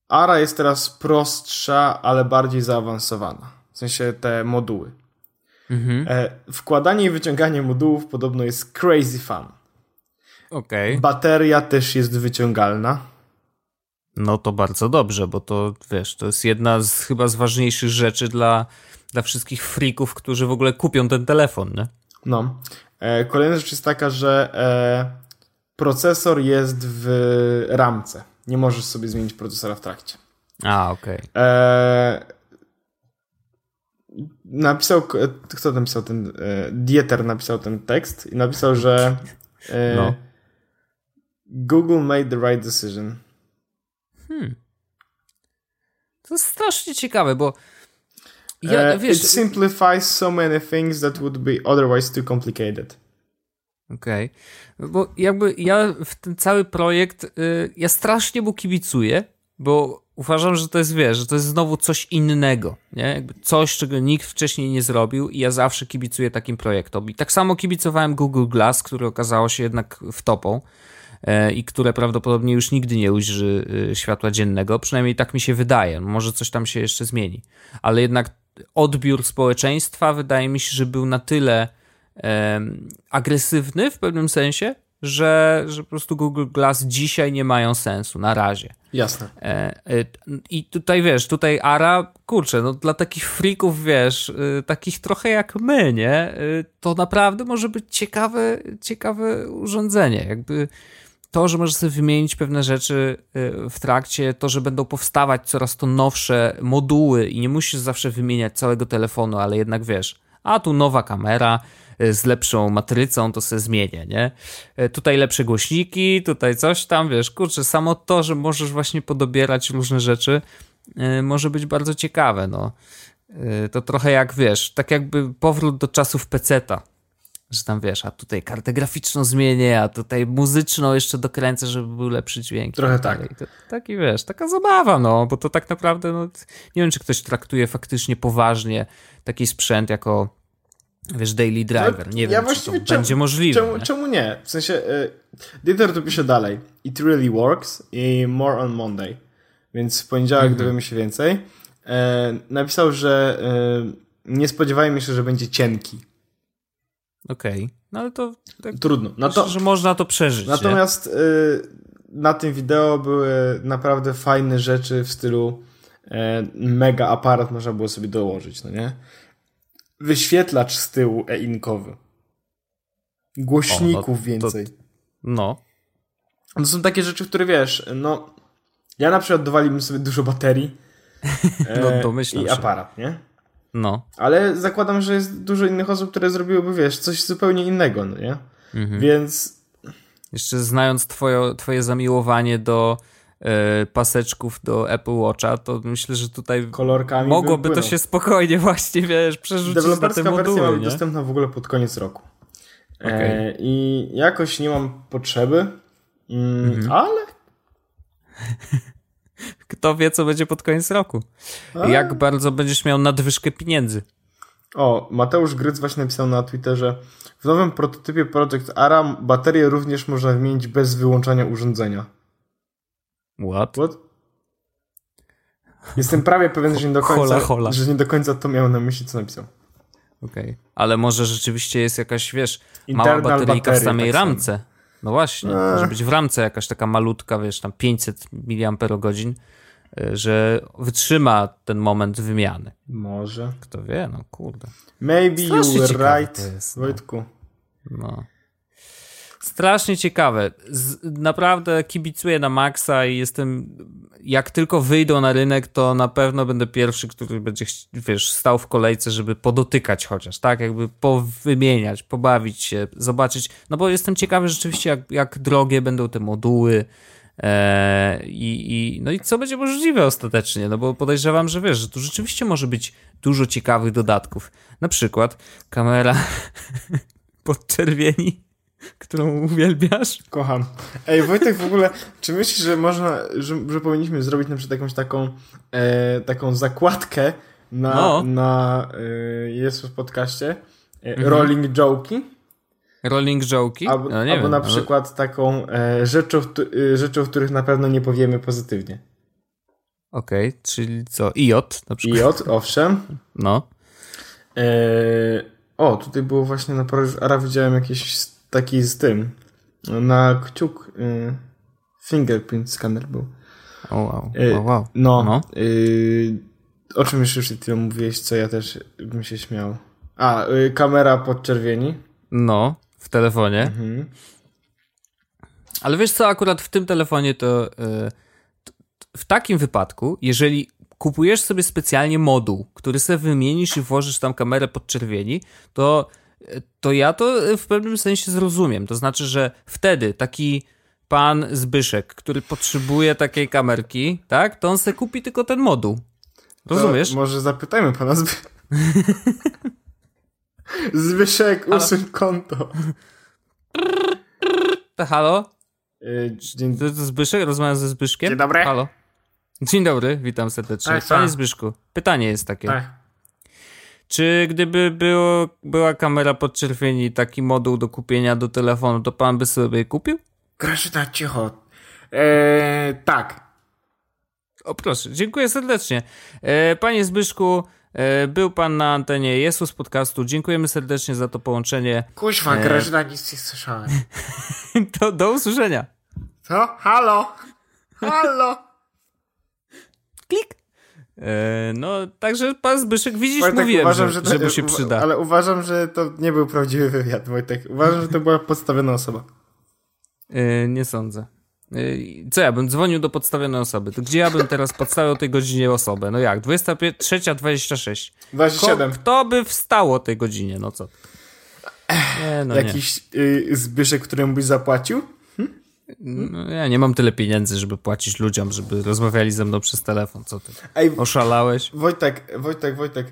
Ara jest teraz prostsza, ale bardziej zaawansowana. W sensie te moduły. Mhm. E, wkładanie i wyciąganie modułów podobno jest crazy fun. Okay. Bateria też jest wyciągalna. No to bardzo dobrze, bo to wiesz, to jest jedna z chyba z ważniejszych rzeczy dla, dla wszystkich freaków, którzy w ogóle kupią ten telefon, nie? No. E, kolejna rzecz jest taka, że e, procesor jest w ramce. Nie możesz sobie zmienić procesora w trakcie. A, okej. Okay. E, napisał, kto napisał ten, e, Dieter napisał ten tekst i napisał, że e, no Google made the right decision. Hmm. To jest strasznie ciekawe, bo ja, uh, wiesz, it simplifies so many things that would be otherwise too complicated. Okej. Okay. Bo jakby ja w ten cały projekt, y, ja strasznie mu kibicuję, bo uważam, że to jest, wiesz, że to jest znowu coś innego, nie? Jakby coś, czego nikt wcześniej nie zrobił i ja zawsze kibicuję takim projektom. I tak samo kibicowałem Google Glass, który okazało się jednak wtopą. E, i które prawdopodobnie już nigdy nie ujrzy e, światła dziennego. Przynajmniej tak mi się wydaje. Może coś tam się jeszcze zmieni. Ale jednak odbiór społeczeństwa wydaje mi się, że był na tyle e, agresywny w pewnym sensie, że, że po prostu Google Glass dzisiaj nie mają sensu, na razie. Jasne. E, e, I tutaj wiesz, tutaj Ara, kurczę, no dla takich freaków, wiesz, e, takich trochę jak my, nie? To naprawdę może być ciekawe, ciekawe urządzenie. Jakby to, że możesz sobie wymienić pewne rzeczy y, w trakcie, to, że będą powstawać coraz to nowsze moduły i nie musisz zawsze wymieniać całego telefonu, ale jednak wiesz, a tu nowa kamera y, z lepszą matrycą, to se zmienię, nie? Y, tutaj lepsze głośniki, tutaj coś tam, wiesz, kurczę, samo to, że możesz właśnie podobierać różne rzeczy, może być bardzo ciekawe, no. To trochę jak, wiesz, tak jakby powrót do czasów peceta, że tam wiesz, a tutaj kartę graficzną zmienię, a tutaj muzyczną jeszcze dokręcę, żeby był lepszy dźwięk. Trochę tak. To, taki wiesz, taka zabawa, no, bo to tak naprawdę, no, nie wiem, czy ktoś traktuje faktycznie poważnie taki sprzęt jako, wiesz, daily driver. Nie ja wiem, czy to czemu, będzie możliwe. Czemu nie? czemu nie? W sensie, y, Dieter tu pisze dalej. It really works i more on Monday. Więc w poniedziałek mhm. dowiemy się więcej. E, napisał, że e, nie spodziewajmy się, że będzie cienki Okej, okay. no ale to... Tak, Trudno. No to, że można to przeżyć. Natomiast y, na tym wideo były naprawdę fajne rzeczy w stylu y, mega aparat można było sobie dołożyć, no nie? Wyświetlacz z tyłu e-inkowy. Głośników o, no, więcej. To, no. To są takie rzeczy, które wiesz, no ja na przykład dowaliłbym sobie dużo baterii no, domyślam i aparat, nie? No. Ale zakładam, że jest dużo innych osób, które zrobiłyby, wiesz, coś zupełnie innego, no nie? Mhm. Więc... Jeszcze znając twoje, twoje zamiłowanie do e, paseczków do Apple Watcha, to myślę, że tutaj Kolorkami mogłoby to się spokojnie właśnie, wiesz, przerzucić Deweloperska na te moduły, wersja ma być dostępna w ogóle pod koniec roku. Okay. E, I jakoś nie mam potrzeby, mm, mhm. ale Kto wie, co będzie pod koniec roku. A? Jak bardzo będziesz miał nadwyżkę pieniędzy. O, Mateusz Gryc właśnie napisał na Twitterze w nowym prototypie Project ARA baterię również można wymienić bez wyłączania urządzenia. What? What? Jestem prawie pewien, że nie do końca, hola, hola. Że nie do końca to miał na myśli, co napisał. Okej. Okay. Ale może rzeczywiście jest jakaś, wiesz, Internal mała bateryjka w samej tak ramce. No właśnie, eee. może być w ramce jakaś taka malutka, wiesz, tam 500 mAh, e, że wytrzyma ten moment wymiany. Może. Kto wie, no kurde. Maybe Strasznie you were right, jest, no. Wojtku. No. Strasznie ciekawe. Z, naprawdę kibicuję na maksa i jestem. Jak tylko wyjdą na rynek, to na pewno będę pierwszy, który będzie, wiesz, stał w kolejce, żeby podotykać chociaż, tak? Jakby powymieniać, pobawić się, zobaczyć. No bo jestem ciekawy rzeczywiście, jak, jak drogie będą te moduły. E, i, i, no i co będzie możliwe ostatecznie, no bo podejrzewam, że wiesz, że tu rzeczywiście może być dużo ciekawych dodatków. Na przykład kamera podczerwieni którą uwielbiasz. Kocham. Ej, Wojtek, w ogóle, czy myślisz, że można, że, że powinniśmy zrobić na przykład jakąś taką, e, taką zakładkę na, no. na e, jest w podcaście? E, mhm. Rolling Joki? Rolling Joki? Albo, no, albo wiem, na przykład taką e, rzeczą, e, rzeczą, których na pewno nie powiemy pozytywnie. Okej, okay, czyli co? IOT na przykład? IOT, owszem. No. E, o, tutaj było właśnie na Ara widziałem jakieś taki z tym. Na kciuk y, fingerprint scanner był. O oh, wow. Oh, wow. No. no. Y, o czym jeszcze przed chwilą mówiłeś, co ja też bym się śmiał. A, y, kamera podczerwieni. No, w telefonie. Mhm. Ale wiesz co, akurat w tym telefonie to, y, w takim wypadku, jeżeli kupujesz sobie specjalnie moduł, który sobie wymienisz i włożysz tam kamerę podczerwieni, to to ja to w pewnym sensie zrozumiem. To znaczy, że wtedy taki pan Zbyszek, który potrzebuje takiej kamerki, tak, to on se kupi tylko ten moduł. Rozumiesz? To może zapytajmy pana Zby... Zbyszek, usuń konto. To halo? Yy, dzień... To, to Zbyszek? Rozmawiam ze Zbyszkiem? Dzień dobry. Halo. Dzień dobry, witam serdecznie. Tak, Panie tak. Zbyszku, pytanie jest takie. Tak. Czy gdyby było, była kamera podczerwieni, taki moduł do kupienia do telefonu, to pan by sobie kupił? Grażyna, cicho. Eee, tak. O proszę, dziękuję serdecznie. Eee, panie Zbyszku, e, był pan na antenie Jesus Podcastu. Dziękujemy serdecznie za to połączenie. Kuźwa, e... Grażyna, nic nie słyszałem. to do usłyszenia. Co? Halo? Halo? Klik. E, no, także pan Zbyszek, widzisz, Wojtek, mówiłem, uważam, że, że, mu się przyda. Ale uważam, że to nie był prawdziwy wywiad, Wojtek. Uważam, że to była podstawiona osoba. Yy, nie sądzę. Yy, co ja bym dzwonił do podstawionej osoby? To gdzie ja bym teraz podstawił tej godzinie osobę? No jak? 23.26. 27. Ko kto by wstał o tej godzinie? No co? Nie, no Jakiś nie. Yy, Zbyszek, któremu byś zapłacił? No, ja nie mam tyle pieniędzy, żeby płacić ludziom, żeby rozmawiali ze mną przez telefon. Co ty? Ej, Oszalałeś? Wojtek, Wojtek, Wojtek.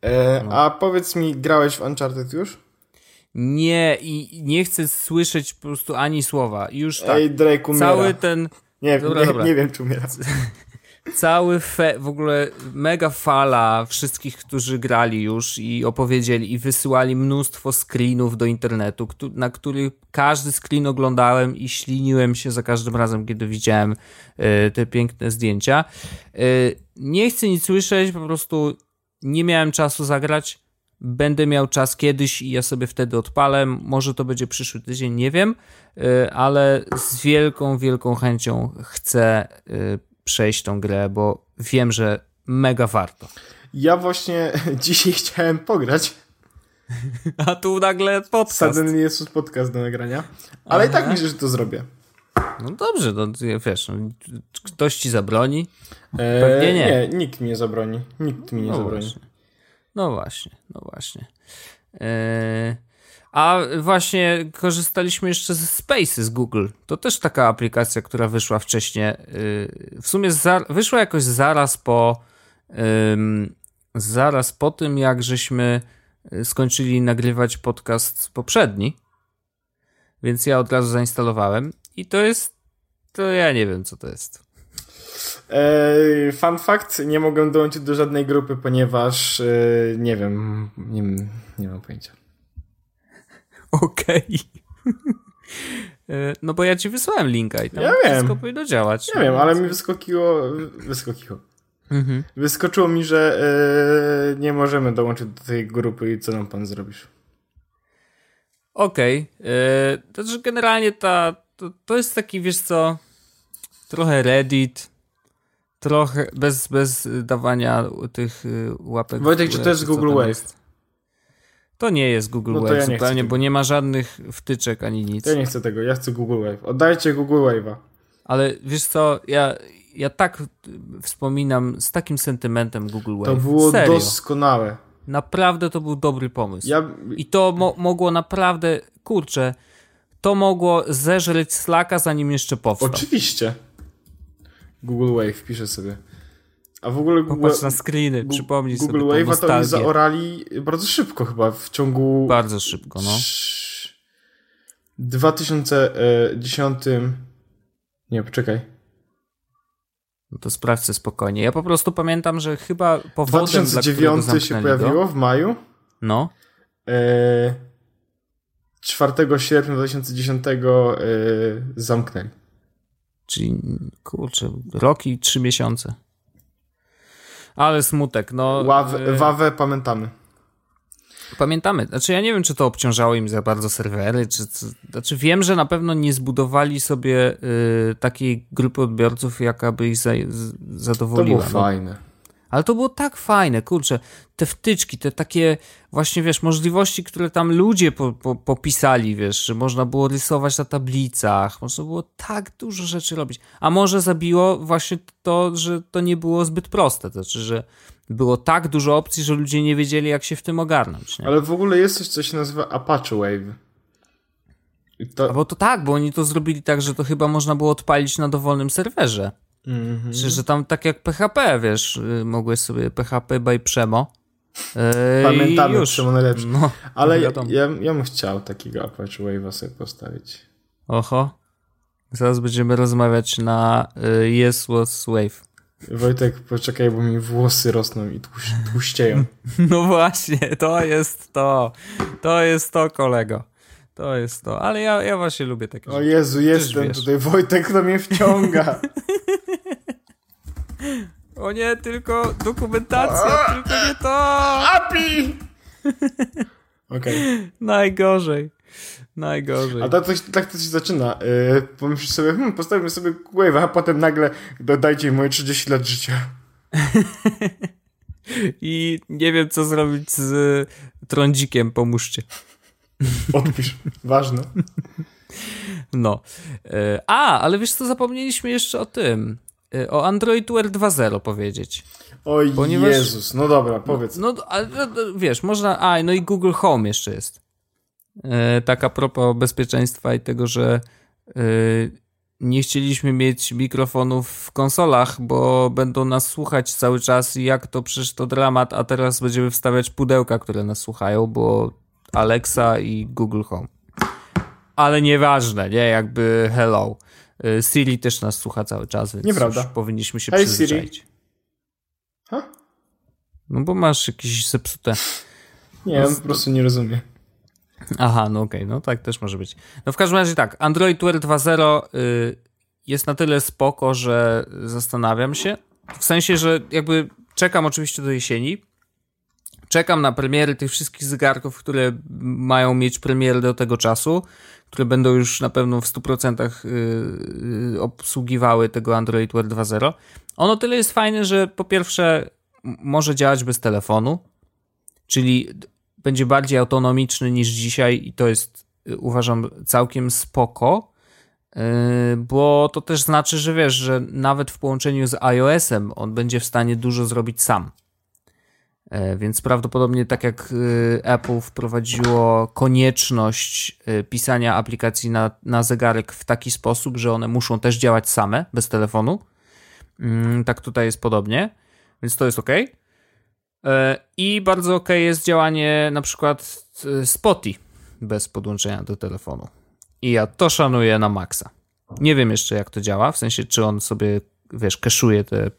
E, no. A powiedz mi, grałeś w Uncharted już? Nie, i nie chcę słyszeć po prostu ani słowa. Już tak. Ej, Drake umiera. Cały ten... Nie, dobra, nie, dobra. nie wiem, czy umiera. cały fe, w ogóle mega fala wszystkich, którzy grali już i opowiedzieli i wysyłali mnóstwo screenów do internetu, na których każdy screen oglądałem i śliniłem się za każdym razem, kiedy widziałem y, te piękne zdjęcia. Y, nie chcę nic słyszeć, po prostu nie miałem czasu zagrać. Będę miał czas kiedyś i ja sobie wtedy odpalę. Może to będzie przyszły tydzień, nie wiem, y, ale z wielką, wielką chęcią chcę przejść tą grę, bo wiem, że mega warto. Ja właśnie dzisiaj chciałem pograć. A tu nagle podcast. Suddenly jest podcast do nagrania. Ale Aha. i tak myślę, że to zrobię. No dobrze, no wiesz, no, ktoś ci zabroni? Eee, Pewnie nie. Nie, nikt mi nie zabroni. Nikt mi nie no zabroni. Właśnie. No właśnie, no właśnie. Eee, a właśnie korzystaliśmy jeszcze ze Space z Google. To też taka aplikacja, która wyszła wcześniej. Y, w sumie wyszła jakoś zaraz po zaraz po tym, jak żeśmy y, skończyli nagrywać podcast poprzedni. Więc ja od razu zainstalowałem i to jest to ja nie wiem co to jest. Eee, fun fact, nie mogłem dołączyć do żadnej grupy, ponieważ e, nie wiem, nie, nie mam pojęcia. Okej. Okay. No bo ja ci wysłałem linka i tam ja wszystko powinno działać. Ja wiem, ale mi wyskokiło, wyskokiło. Mhm. Wyskoczyło mi, że yy, nie możemy dołączyć do tej grupy i co nam pan zrobisz? Okej. Okay. Yy, to znaczy generalnie ta, to, to jest taki, wiesz co, trochę Reddit, trochę bez, bez dawania tych łapek. Wojtek, czy to jest Google Wave? To nie jest Google no Wave ja zupełnie, bo nie ma żadnych wtyczek ani nic. Ja nie chcę tego, ja chcę Google Wave. Oddajcie Google Wave'a. Ale wiesz co, ja, ja tak wspominam z takim sentymentem Google Wave. To było Serio. doskonałe. Naprawdę to był dobry pomysł. Ja... I to mo mogło naprawdę, kurczę, to mogło zeżreć Slacka zanim jeszcze powstał. Oczywiście. Google Wave, piszę sobie. A w ogóle Google, Popatrz na screeny, Google, przypomnij Google sobie Wave'a to oni zaorali bardzo szybko chyba, w ciągu... Bardzo szybko, no. 2010... Nie, poczekaj. No to sprawdźcie spokojnie. Ja po prostu pamiętam, że chyba powodem, 2009 się pojawiło w maju. No. E, 4 sierpnia 2010 e, zamknęli. Czyli, kurczę, rok i trzy miesiące. Ale smutek, no. Ławę, y wawę pamiętamy. Pamiętamy. Znaczy, ja nie wiem, czy to obciążało im za bardzo serwery, czy. Znaczy, wiem, że na pewno nie zbudowali sobie y, takiej grupy odbiorców, jaka by ich za, zadowoliła. To było no. fajne. Ale to było tak fajne, kurczę, te wtyczki, te takie właśnie, wiesz, możliwości, które tam ludzie po, po, popisali, wiesz, że można było rysować na tablicach, można było tak dużo rzeczy robić. A może zabiło właśnie to, że to nie było zbyt proste, to znaczy, że było tak dużo opcji, że ludzie nie wiedzieli, jak się w tym ogarnąć. Nie? Ale w ogóle jest coś, co się nazywa Apache Wave. To... bo to tak, bo oni to zrobili tak, że to chyba można było odpalić na dowolnym serwerze. Mm -hmm. Że tam tak jak PHP, wiesz, y, mogłeś sobie PHP by Przemo. Yy, Pamiętamy, już. Przemo najlepszy. No, Ale ja, ja, ja bym chciał takiego Apache Wave'a sobie postawić. Oho. Zaraz będziemy rozmawiać na y, Yes Was Wave. Wojtek, poczekaj, bo mi włosy rosną i tłuś, tłuścieją. No właśnie, to jest to. To jest to, kolego. To jest to. Ale ja, ja właśnie lubię takie O Jezu, jestem tutaj. Wojtek, to mnie wciąga. O nie, tylko dokumentacja, o, tylko nie to! API! Okej. Okay. Najgorzej. Najgorzej. A tak to, tak to się zaczyna. Yy, pomyślisz sobie, hmm, postawimy sobie Wave'a, a potem nagle dodajcie moje 30 lat życia. I nie wiem, co zrobić z trądzikiem, pomóżcie. Odpisz. Ważne. No. Yy, a, ale wiesz co, zapomnieliśmy jeszcze o tym. Y, o Android Wear 2.0 powiedzieć. Oj Ponieważ, Jezus, no dobra, powiedz. No, no ale no, no, wiesz, można, a no i Google Home jeszcze jest. E, tak a propos bezpieczeństwa i tego, że e, nie chcieliśmy mieć mikrofonów w konsolach, bo będą nas słuchać cały czas i jak to przecież to dramat, a teraz będziemy wstawiać pudełka, które nas słuchają, bo Alexa i Google Home. Ale nieważne, nie? Jakby hello. Y, Siri też nas słucha cały czas, więc Nieprawda. powinniśmy się hey, przyzwyczaić. Siri. Huh? No bo masz jakieś zepsute. Nie, on po prostu nie rozumie. Aha, no okej, okay, no tak też może być. No w każdym razie tak, Android Wear 2.0 y, jest na tyle spoko, że zastanawiam się. W sensie, że jakby czekam oczywiście do jesieni. Czekam na premiery tych wszystkich zegarków, które mają mieć premiery do tego czasu które będą już na pewno w 100% y, y, obsługiwały tego Android Wear 2.0. Ono tyle jest fajne, że po pierwsze może działać bez telefonu, czyli będzie bardziej autonomiczny niż dzisiaj i to jest y, uważam całkiem spoko, bo to też znaczy, że wiesz, że nawet w połączeniu z iOS-em on będzie w stanie dużo zrobić sam. E, więc prawdopodobnie tak jak e, Apple wprowadziło konieczność e, pisania aplikacji na, na zegarek w taki sposób, że one muszą też działać same, bez telefonu, mm, tak tutaj jest podobnie, więc to jest ok. I bardzo ok jest działanie na przykład Spoty bez podłączenia do telefonu. I ja to szanuję na maksa. Nie wiem jeszcze jak to działa, w sensie czy on sobie wiesz, keszuje te y,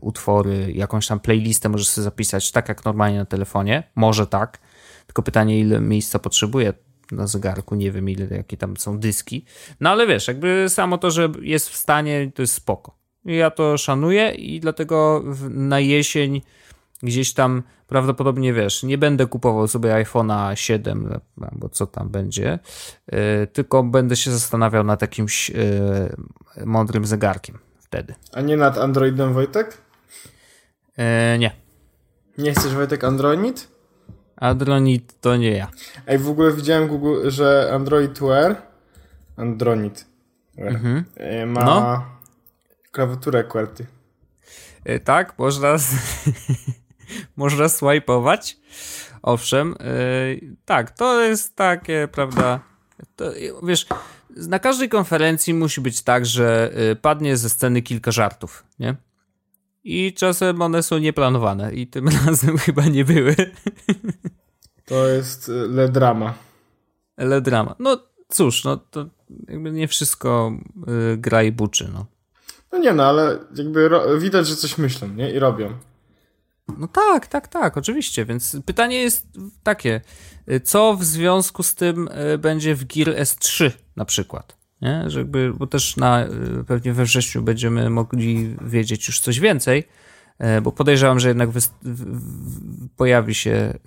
utwory, jakąś tam playlistę możesz sobie zapisać tak jak normalnie na telefonie. Może tak, tylko pytanie, ile miejsca potrzebuje na zegarku, nie wiem ile, jakie tam są dyski. No ale wiesz, jakby samo to, że jest w stanie, to jest spoko. Ja to szanuję i dlatego na jesień gdzieś tam prawdopodobnie wiesz, nie będę kupował sobie iPhone'a 7 albo co tam będzie, yy, tylko będę się zastanawiał nad jakimś yy, mądrym zegarkiem wtedy. A nie nad Androidem Wojtek? Yy, nie. Nie chcesz Wojtek Android? Android to nie ja. Ej, w ogóle widziałem Google, że Android Wear Android Wear, mhm. ma no. klawiaturę QWERTY. Tak, można można swipeować. Owszem, yy, tak, to jest takie, prawda, to, wiesz, na każdej konferencji musi być tak, że y, padnie ze sceny kilka żartów, nie? I czasem one są nieplanowane i tym razem chyba nie były. To jest y, le drama. Le drama. No cóż, no to jakby nie wszystko y, gra i buczy, no. No nie no, ale jakby widać, że coś myślą, nie? I robią. No tak, tak, tak, oczywiście. Więc pytanie jest takie, co w związku z tym e, będzie w Gear S3 na przykład? Nie? Żeby, bo też na, e, pewnie we wrześniu będziemy mogli wiedzieć już coś więcej, bo podejrzewam, że jednak pojawi się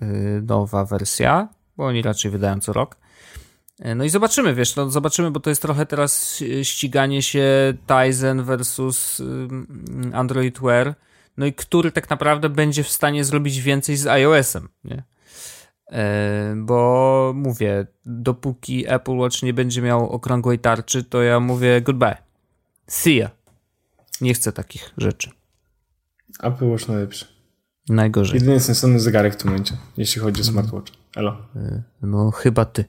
nowa wersja, bo oni raczej wydają co rok. No i zobaczymy, wiesz, no zobaczymy, bo to jest trochę teraz ściganie się Tizen versus Android Wear no i który tak naprawdę będzie w stanie zrobić więcej z iOS-em, nie? E, bo mówię, dopóki Apple Watch nie będzie miał okrągłej tarczy, to ja mówię goodbye. See ya. Nie chcę takich rzeczy. Apple Watch najlepszy. Najgorzej. Jedyny sensowny zegarek w tym momencie, jeśli chodzi o smartwatch. Elo. E, no chyba ty.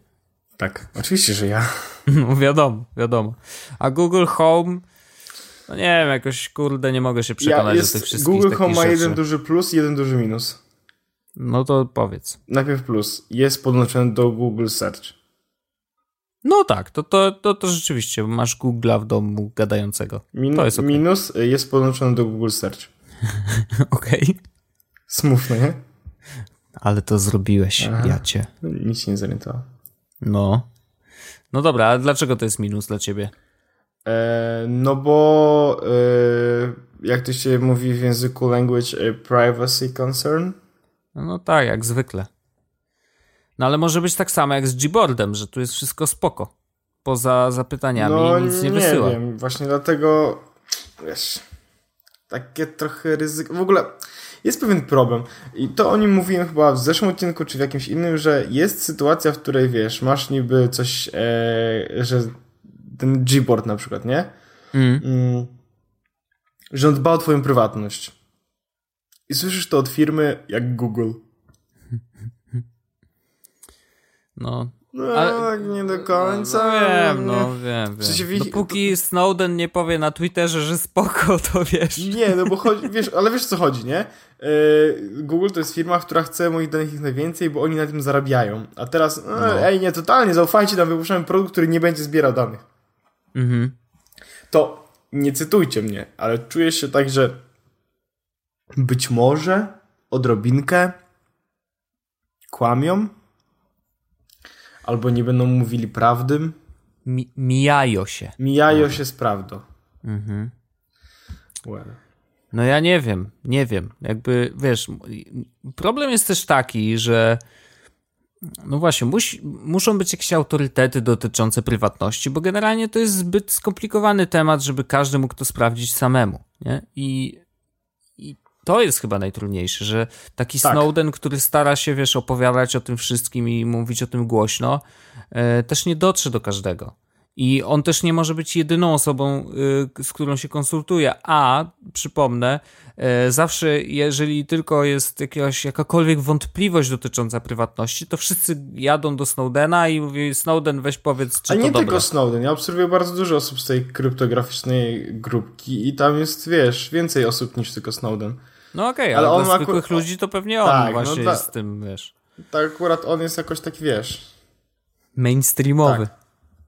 Tak, oczywiście, że ja. No wiadomo, wiadomo. A Google Home no nie wiem, jakoś kurde nie mogę się przekonać ja jest, do tych wszystkich Google Home ma jeden duży plus i jeden duży minus. No to powiedz. Najpierw plus. Jest podłączony do Google Search. No tak, to, to, to, to rzeczywiście masz Google'a w domu gadającego. Min to jest okay. Minus jest podłączony do Google Search. Okej. Okay. Smutne, nie? Ale to zrobiłeś, Aha. ja cię. Nic się nie zorientował. No. No dobra, a dlaczego to jest minus dla ciebie? E, no bo e, jak to się mówi w języku language e, privacy concern? No tak, jak zwykle. No ale może być tak samo jak z Gboardem, że tu jest wszystko spoko. Poza zapytaniami no, nic nie, nie wysyła. Nie wiem, właśnie dlatego wiesz, takie trochę ryzyko. W ogóle jest pewien problem i to o nim mówiłem chyba w zeszłym odcinku czy w jakimś innym, że jest sytuacja, w której wiesz, masz niby coś, e, że ten Gboard na przykład, nie? Mm. Mm, że on dba o twoją prywatność. I słyszysz to od firmy jak Google. No. No, ale, nie do końca. No, wiem, no wiem, wiem. Dopóki Snowden nie powie na Twitterze, że spoko, to wiesz. Nie, no bo chodzi, wiesz, ale wiesz co chodzi, nie? Yy, Google to jest firma, która chce moich danych jak najwięcej, bo oni na tym zarabiają. A teraz, no. no. ej, nie, totalnie, zaufajcie nam, wypuszczamy produkt, który nie będzie zbierał danych. Mhm. To nie cytujcie mnie, ale czuję się tak, że być może odrobinkę kłamią albo nie będą mówili prawdy. Mi mijają się. Mijają się z prawdą. Mhm. Well. No ja nie wiem, nie wiem. Jakby, wiesz, problem jest też taki, że no właśnie, musi, muszą być jakieś autorytety dotyczące prywatności, bo generalnie to jest zbyt skomplikowany temat, żeby każdy mógł to sprawdzić samemu. Nie? I, i to jest chyba najtrudniejsze, że taki tak. Snowden, który stara się, wiesz, opowiadać o tym wszystkim i mówić o tym głośno, e, też nie dotrze do każdego. I on też nie może być jedyną osobą, y, z którą się konsultuje. A przypomnę, y, zawsze jeżeli tylko jest jakaś, jakakolwiek wątpliwość dotycząca prywatności, to wszyscy jadą do Snowdena i mówi Snowden weź powiedz, czy A to nie dobre. tylko Snowden. Ja obserwuję bardzo dużo osób z tej kryptograficznej grupki i tam jest, wiesz, więcej osób niż tylko Snowden. No okej, okay, ale, ale dla zwykłych ludzi to pewnie on tak, no właśnie no jest tym, wiesz. Tak akurat on jest jakoś taki, wiesz... Mainstreamowy. Tak.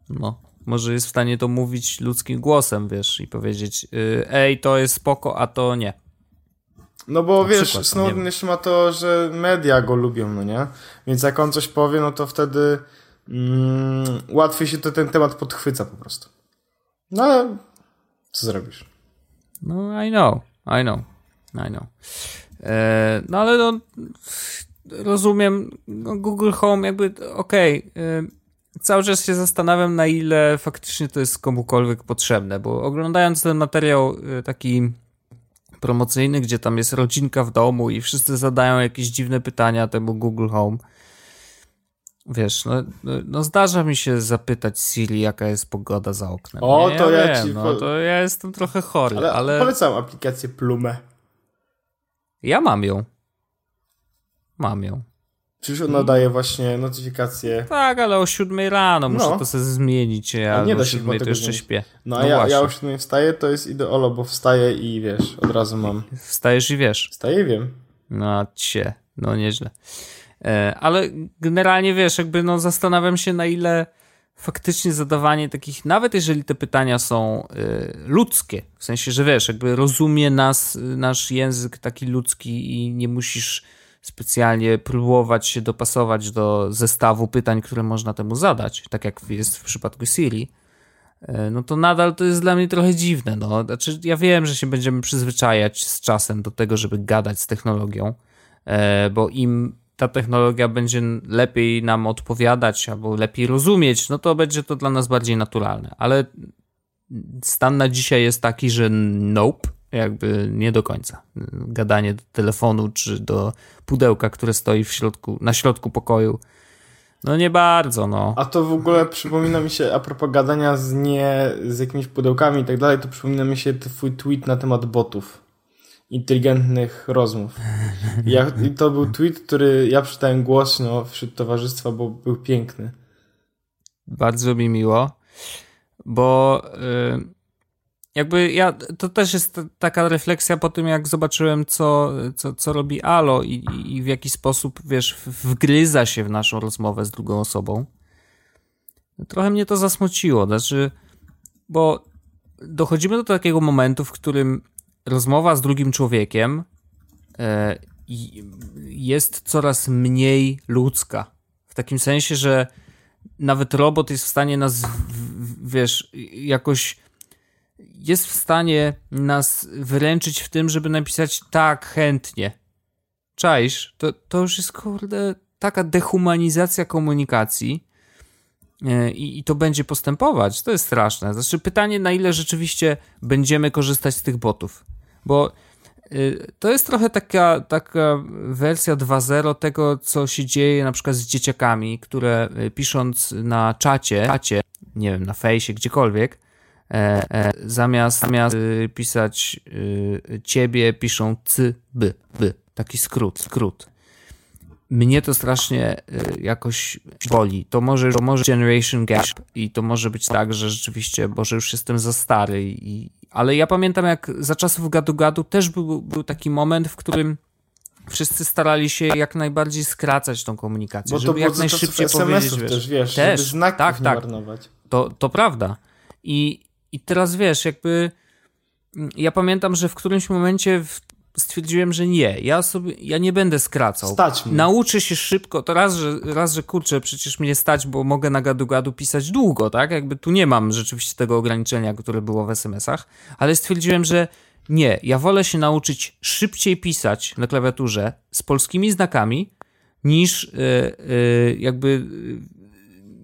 No może jest w stanie to mówić ludzkim głosem, wiesz, i powiedzieć, y, ej, to jest spoko, a to nie. No bo Na wiesz, przykład, Snowden jeszcze ma to, że media go lubią, no nie? Więc jak on coś powie, no to wtedy mm, łatwiej się to ten temat podchwyca po prostu. No ale co zrobisz? No, I know, I know, I know. E, no ale no, rozumiem, no, Google Home jakby, okej, okay, cały czas się zastanawiam, na ile faktycznie to jest komukolwiek potrzebne, bo oglądając ten materiał y, taki promocyjny, gdzie tam jest rodzinka w domu i wszyscy zadają jakieś dziwne pytania temu Google Home, Wiesz, no, no, zdarza mi się zapytać Siri, jaka jest pogoda za oknem. O, nie, to ja, ja wiem, ci... No, to ja jestem trochę chory, ale... ale... Polecam aplikację Plumę. Ja mam ją. Mam ją. Czyż ona daje właśnie notyfikacje? Tak, ale o 7 rano muszę no. to sobie zmienić. Ja nie da się 7 to jeszcze śpię. No, a no ja, ja o 7 wstaję, to jest ideolo, bo wstaję i wiesz, od razu mam. Wstajesz i wiesz. Wstaję i wiem. No cie, no nieźle. E, ale generalnie wiesz, jakby no zastanawiam się na ile faktycznie zadawanie takich, nawet jeżeli te pytania są y, ludzkie, w sensie, że wiesz, jakby rozumie nas, nasz język taki ludzki i nie musisz specjalnie próbować się dopasować do zestawu pytań, które można temu zadać, tak jak jest w przypadku Siri, e, no to nadal to jest dla mnie trochę dziwne. No. Znaczy, ja wiem, że się będziemy przyzwyczajać z czasem do tego, żeby gadać z technologią, e, bo im ta technologia będzie lepiej nam odpowiadać albo lepiej rozumieć, no to będzie to dla nas bardziej naturalne. Ale stan na dzisiaj jest taki, że nope, jakby nie do końca. Gadanie do telefonu czy do pudełka, które stoi w środku, na środku pokoju. No nie bardzo, no. A to w ogóle przypomina mi się, a propos gadania z nie, z jakimiś pudełkami i tak dalej, to przypomina mi się twój tweet na temat botów. Inteligentnych rozmów. Ja, I to był tweet, który ja przeczytałem głośno wśród towarzystwa, bo był piękny. Bardzo mi miło, bo yy, jakby ja, to też jest taka refleksja po tym, jak zobaczyłem, co, co, co robi Alo i, i w jaki sposób, wiesz, wgryza się w naszą rozmowę z drugą osobą. Trochę mnie to zasmuciło, znaczy, bo dochodzimy do takiego momentu, w którym rozmowa z drugim człowiekiem e, jest coraz mniej ludzka. W takim sensie, że nawet robot jest w stanie nas, wiesz, jakoś jest w stanie nas wyręczyć w tym, żeby napisać tak chętnie. Czaisz? To, to już jest kurde taka dehumanizacja komunikacji e, i, i to będzie postępować. To jest straszne. Znaczy pytanie, na ile rzeczywiście będziemy korzystać z tych botów. Bo y, to jest trochę taka, taka wersja 2.0 tego, co się dzieje na przykład z dzieciakami, które y, pisząc na czacie, czacie nie wiem, na fejsie, gdziekolwiek, E, e, zamiast, zamiast y, pisać y, ciebie, piszą c, by, by. Taki skrót, skrót. Mnie to strasznie y, jakoś boli. To może, to może generation gap i to może być tak, że rzeczywiście, bo że już jestem za stary. I, ale ja pamiętam, jak za czasów gadu-gadu też był, był taki moment, w którym wszyscy starali się jak najbardziej skracać tą komunikację, bo żeby jak najszybciej powiedzieć. Wiesz, też, wiesz, też, żeby znaków tak, tak. To, to prawda. I, i teraz wiesz, jakby mm, ja pamiętam, że w którymś momencie stwierdziłem, że nie, ja sobie, ja nie będę skracał. Stać mnie. Nauczę się szybko, to raz, że, raz, że kurczę, przecież mnie stać, bo mogę na gadu-gadu pisać długo, tak? Jakby tu nie mam rzeczywiście tego ograniczenia, które było w SMS-ach, ale stwierdziłem, że nie, ja wolę się nauczyć szybciej pisać na klawiaturze z polskimi znakami, niż yy, yy, jakby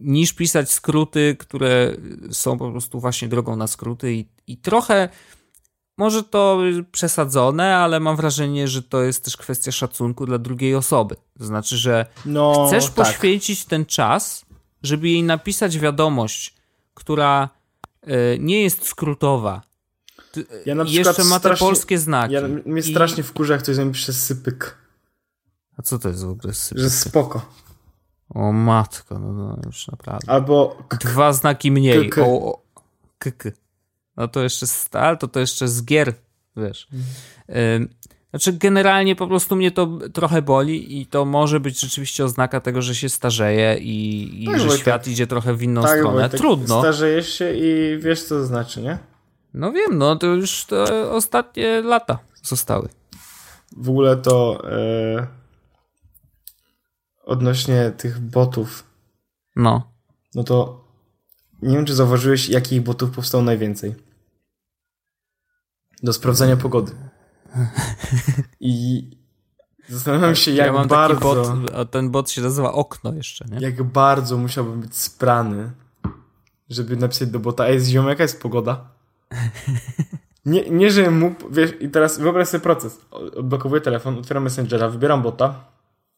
niż pisać skróty, które są po prostu właśnie drogą na skróty i, i trochę może to przesadzone, ale mam wrażenie, że to jest też kwestia szacunku dla drugiej osoby. To znaczy, że no, chcesz tak. poświęcić ten czas, żeby jej napisać wiadomość, która y, nie jest skrótowa. Ja na jeszcze ma te polskie znaki. Ja, mnie strasznie I... wkurza, jak ktoś napisze sypyk. A co to jest w ogóle sypyk? Że spoko. O matko, no, no już naprawdę. Albo dwa znaki mniej. K -k. O, k -k. No to jeszcze stal, to to jeszcze z gier, wiesz. Mhm. Znaczy, generalnie po prostu mnie to trochę boli i to może być rzeczywiście oznaka tego, że się starzeje i, i tak, że Wojtek. świat idzie trochę w inną tak, stronę. Wojtek, Trudno. Starzejesz się i wiesz, co to znaczy, nie? No wiem, no to już te ostatnie lata zostały. W ogóle to. Yy odnośnie tych botów. No. No to nie wiem, czy zauważyłeś, jakich botów powstało najwięcej. Do sprawdzania pogody. I zastanawiam się, jak ja bardzo... Bot, a ten bot się nazywa Okno jeszcze, nie? Jak bardzo musiałbym być sprany, żeby napisać do bota, ej, ziomek, jaka jest pogoda? Nie, nie, że mu, wiesz, i teraz wyobraź sobie proces. Odblokowuję telefon, otwieram Messengera, wybieram bota.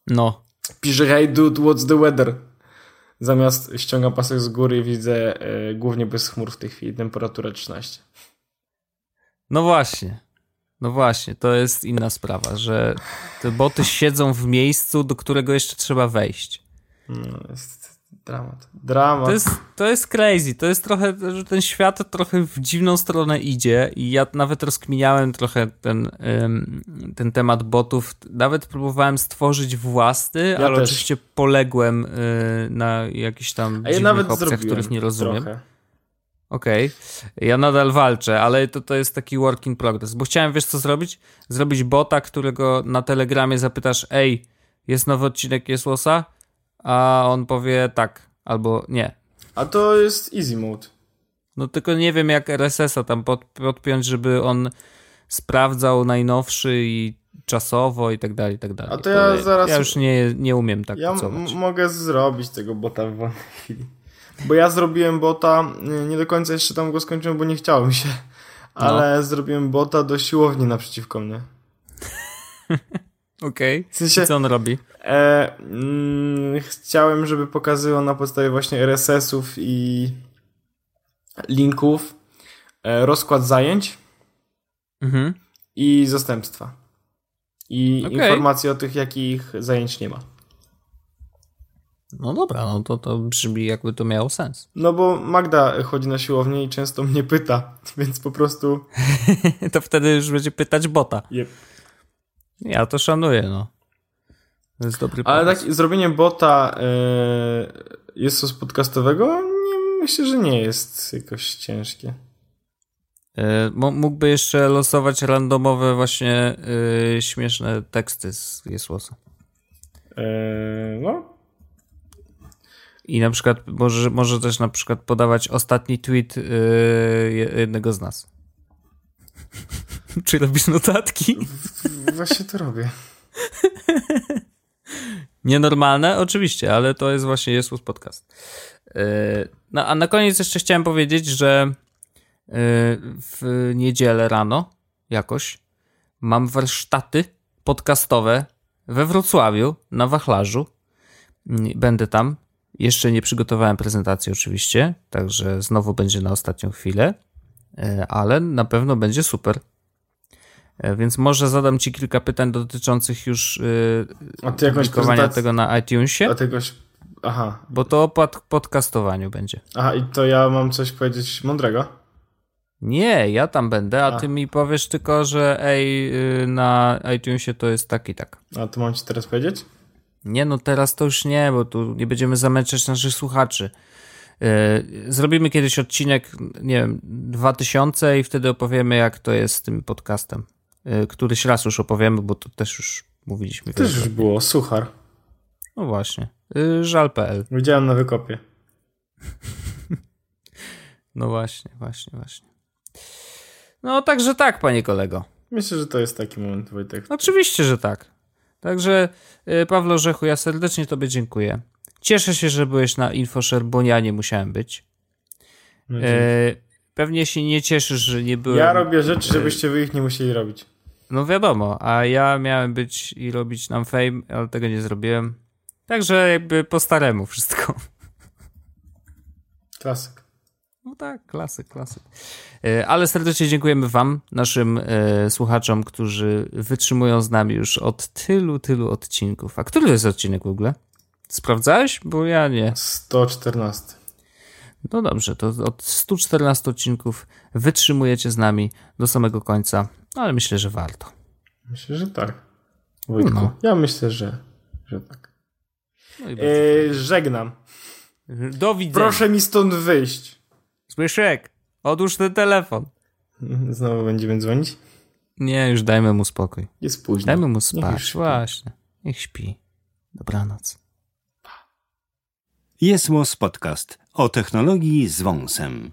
No. Piszę, hey dude, what's the weather? Zamiast ściągam pasek z góry i widzę e, głównie bez chmur w tej chwili, temperatura 13. No właśnie. No właśnie, to jest inna sprawa, że te boty siedzą w miejscu, do którego jeszcze trzeba wejść. No, jest Dramat. Dramat. To jest, to jest crazy. To jest trochę, że ten świat trochę w dziwną stronę idzie i ja nawet rozkminiałem trochę ten, ten temat botów. Nawet próbowałem stworzyć własny, ja ale też. oczywiście poległem y, na jakichś tam A ja nawet opcjach, których nie rozumiem. Okej, okay. ja nadal walczę, ale to, to jest taki work in progress, bo chciałem, wiesz co zrobić? Zrobić bota, którego na Telegramie zapytasz, ej, jest nowy odcinek Jesłosa? A on powie tak albo nie. A to jest easy mode. No tylko nie wiem jak RSS-a tam pod, podpiąć, żeby on sprawdzał najnowszy i czasowo i tak dalej, i tak dalej. A to ja zaraz... Ja już nie, nie umiem tak Ja mogę zrobić tego bota w wolnej chwili. Bo ja zrobiłem bota, nie do końca jeszcze tam go skończyłem, bo nie chciałem się. Ale no. zrobiłem bota do siłowni naprzeciwko mnie. Okej. Okay. W sensie, co on robi? E, mm, chciałem, żeby pokazywał na podstawie właśnie RSS-ów i linków e, rozkład zajęć mhm. i zastępstwa. I okay. informacje o tych, jakich zajęć nie ma. No dobra, no to, to brzmi jakby to miało sens. No bo Magda chodzi na siłownię i często mnie pyta, więc po prostu... to wtedy już będzie pytać bota. Yep. Ja to szanuję, no. To jest dobry Ale tak, zrobienie bota yy, jest to z podcastowego? Nie, myślę, że nie jest jakoś ciężkie. Yy, mógłby jeszcze losować randomowe właśnie yy, śmieszne teksty z Jesłosa. Yy, no. I na przykład może, może też na przykład podawać ostatni tweet jednego z nas. Czy robisz notatki? Właśnie to robię. Nienormalne? Oczywiście, ale to jest właśnie Jesus Podcast. E, no, a na koniec jeszcze chciałem powiedzieć, że e, w niedzielę rano jakoś mam warsztaty podcastowe we Wrocławiu na wachlarzu. Będę tam. Jeszcze nie przygotowałem prezentacji oczywiście, także znowu będzie na ostatnią chwilę, e, ale na pewno będzie super. E, więc może zadam ci kilka pytań dotyczących już yy, publikowania tego na iTunesie. A tegoś... Aha. Bo to o pod podcastowaniu będzie. Aha, i to ja mam coś powiedzieć mądrego? Nie, ja tam będę, a, a. ty mi powiesz tylko, że ej, yy, na iTunesie to jest tak i tak. A to mam ci teraz powiedzieć? Nie, no teraz to już nie, bo tu nie będziemy zamęczać naszych słuchaczy. Yy, zrobimy kiedyś odcinek, nie wiem, 2000 i wtedy opowiemy, jak to jest z tym podcastem. E, któryś raz już opowiemy, bo to też już mówiliśmy. Też już było, suchar. No właśnie. E, żal.pl. Widziałem na wykopie. no właśnie, właśnie, właśnie. No także tak, panie kolego. Myślę, że to jest taki moment, Wojtek. Oczywiście, że tak. Także e, Pawlo Rzechu, ja serdecznie tobie dziękuję. Cieszę się, że byłeś na InfoShare, bo ja nie musiałem być. No, e, pewnie się nie cieszysz, że nie byłem. Ja robię rzeczy, żebyście wy ich nie musieli robić. No wiadomo, a ja miałem być i robić nam fame, ale tego nie zrobiłem. Także jakby po staremu wszystko. Klasyk. No tak, klasyk, klasyk. E, ale serdecznie dziękujemy Wam, naszym e, słuchaczom, którzy wytrzymują z nami już od tylu, tylu odcinków. A który to jest odcinek w ogóle? Sprawdzałeś? Bo ja nie. 114. No dobrze, to od 114 odcinków wytrzymujecie z nami do samego końca ale myślę, że warto. Myślę, że tak. Wojtku, no. ja myślę, że, że tak. No e, żegnam. Do widzenia. Proszę mi stąd wyjść. Zbyszek, odłóż ten telefon. Znowu będziemy dzwonić? Nie, już dajmy mu spokój. Jest późno. Dajmy mu spać, Niech właśnie. Niech śpi. Dobranoc. Jest Podcast o technologii z wąsem.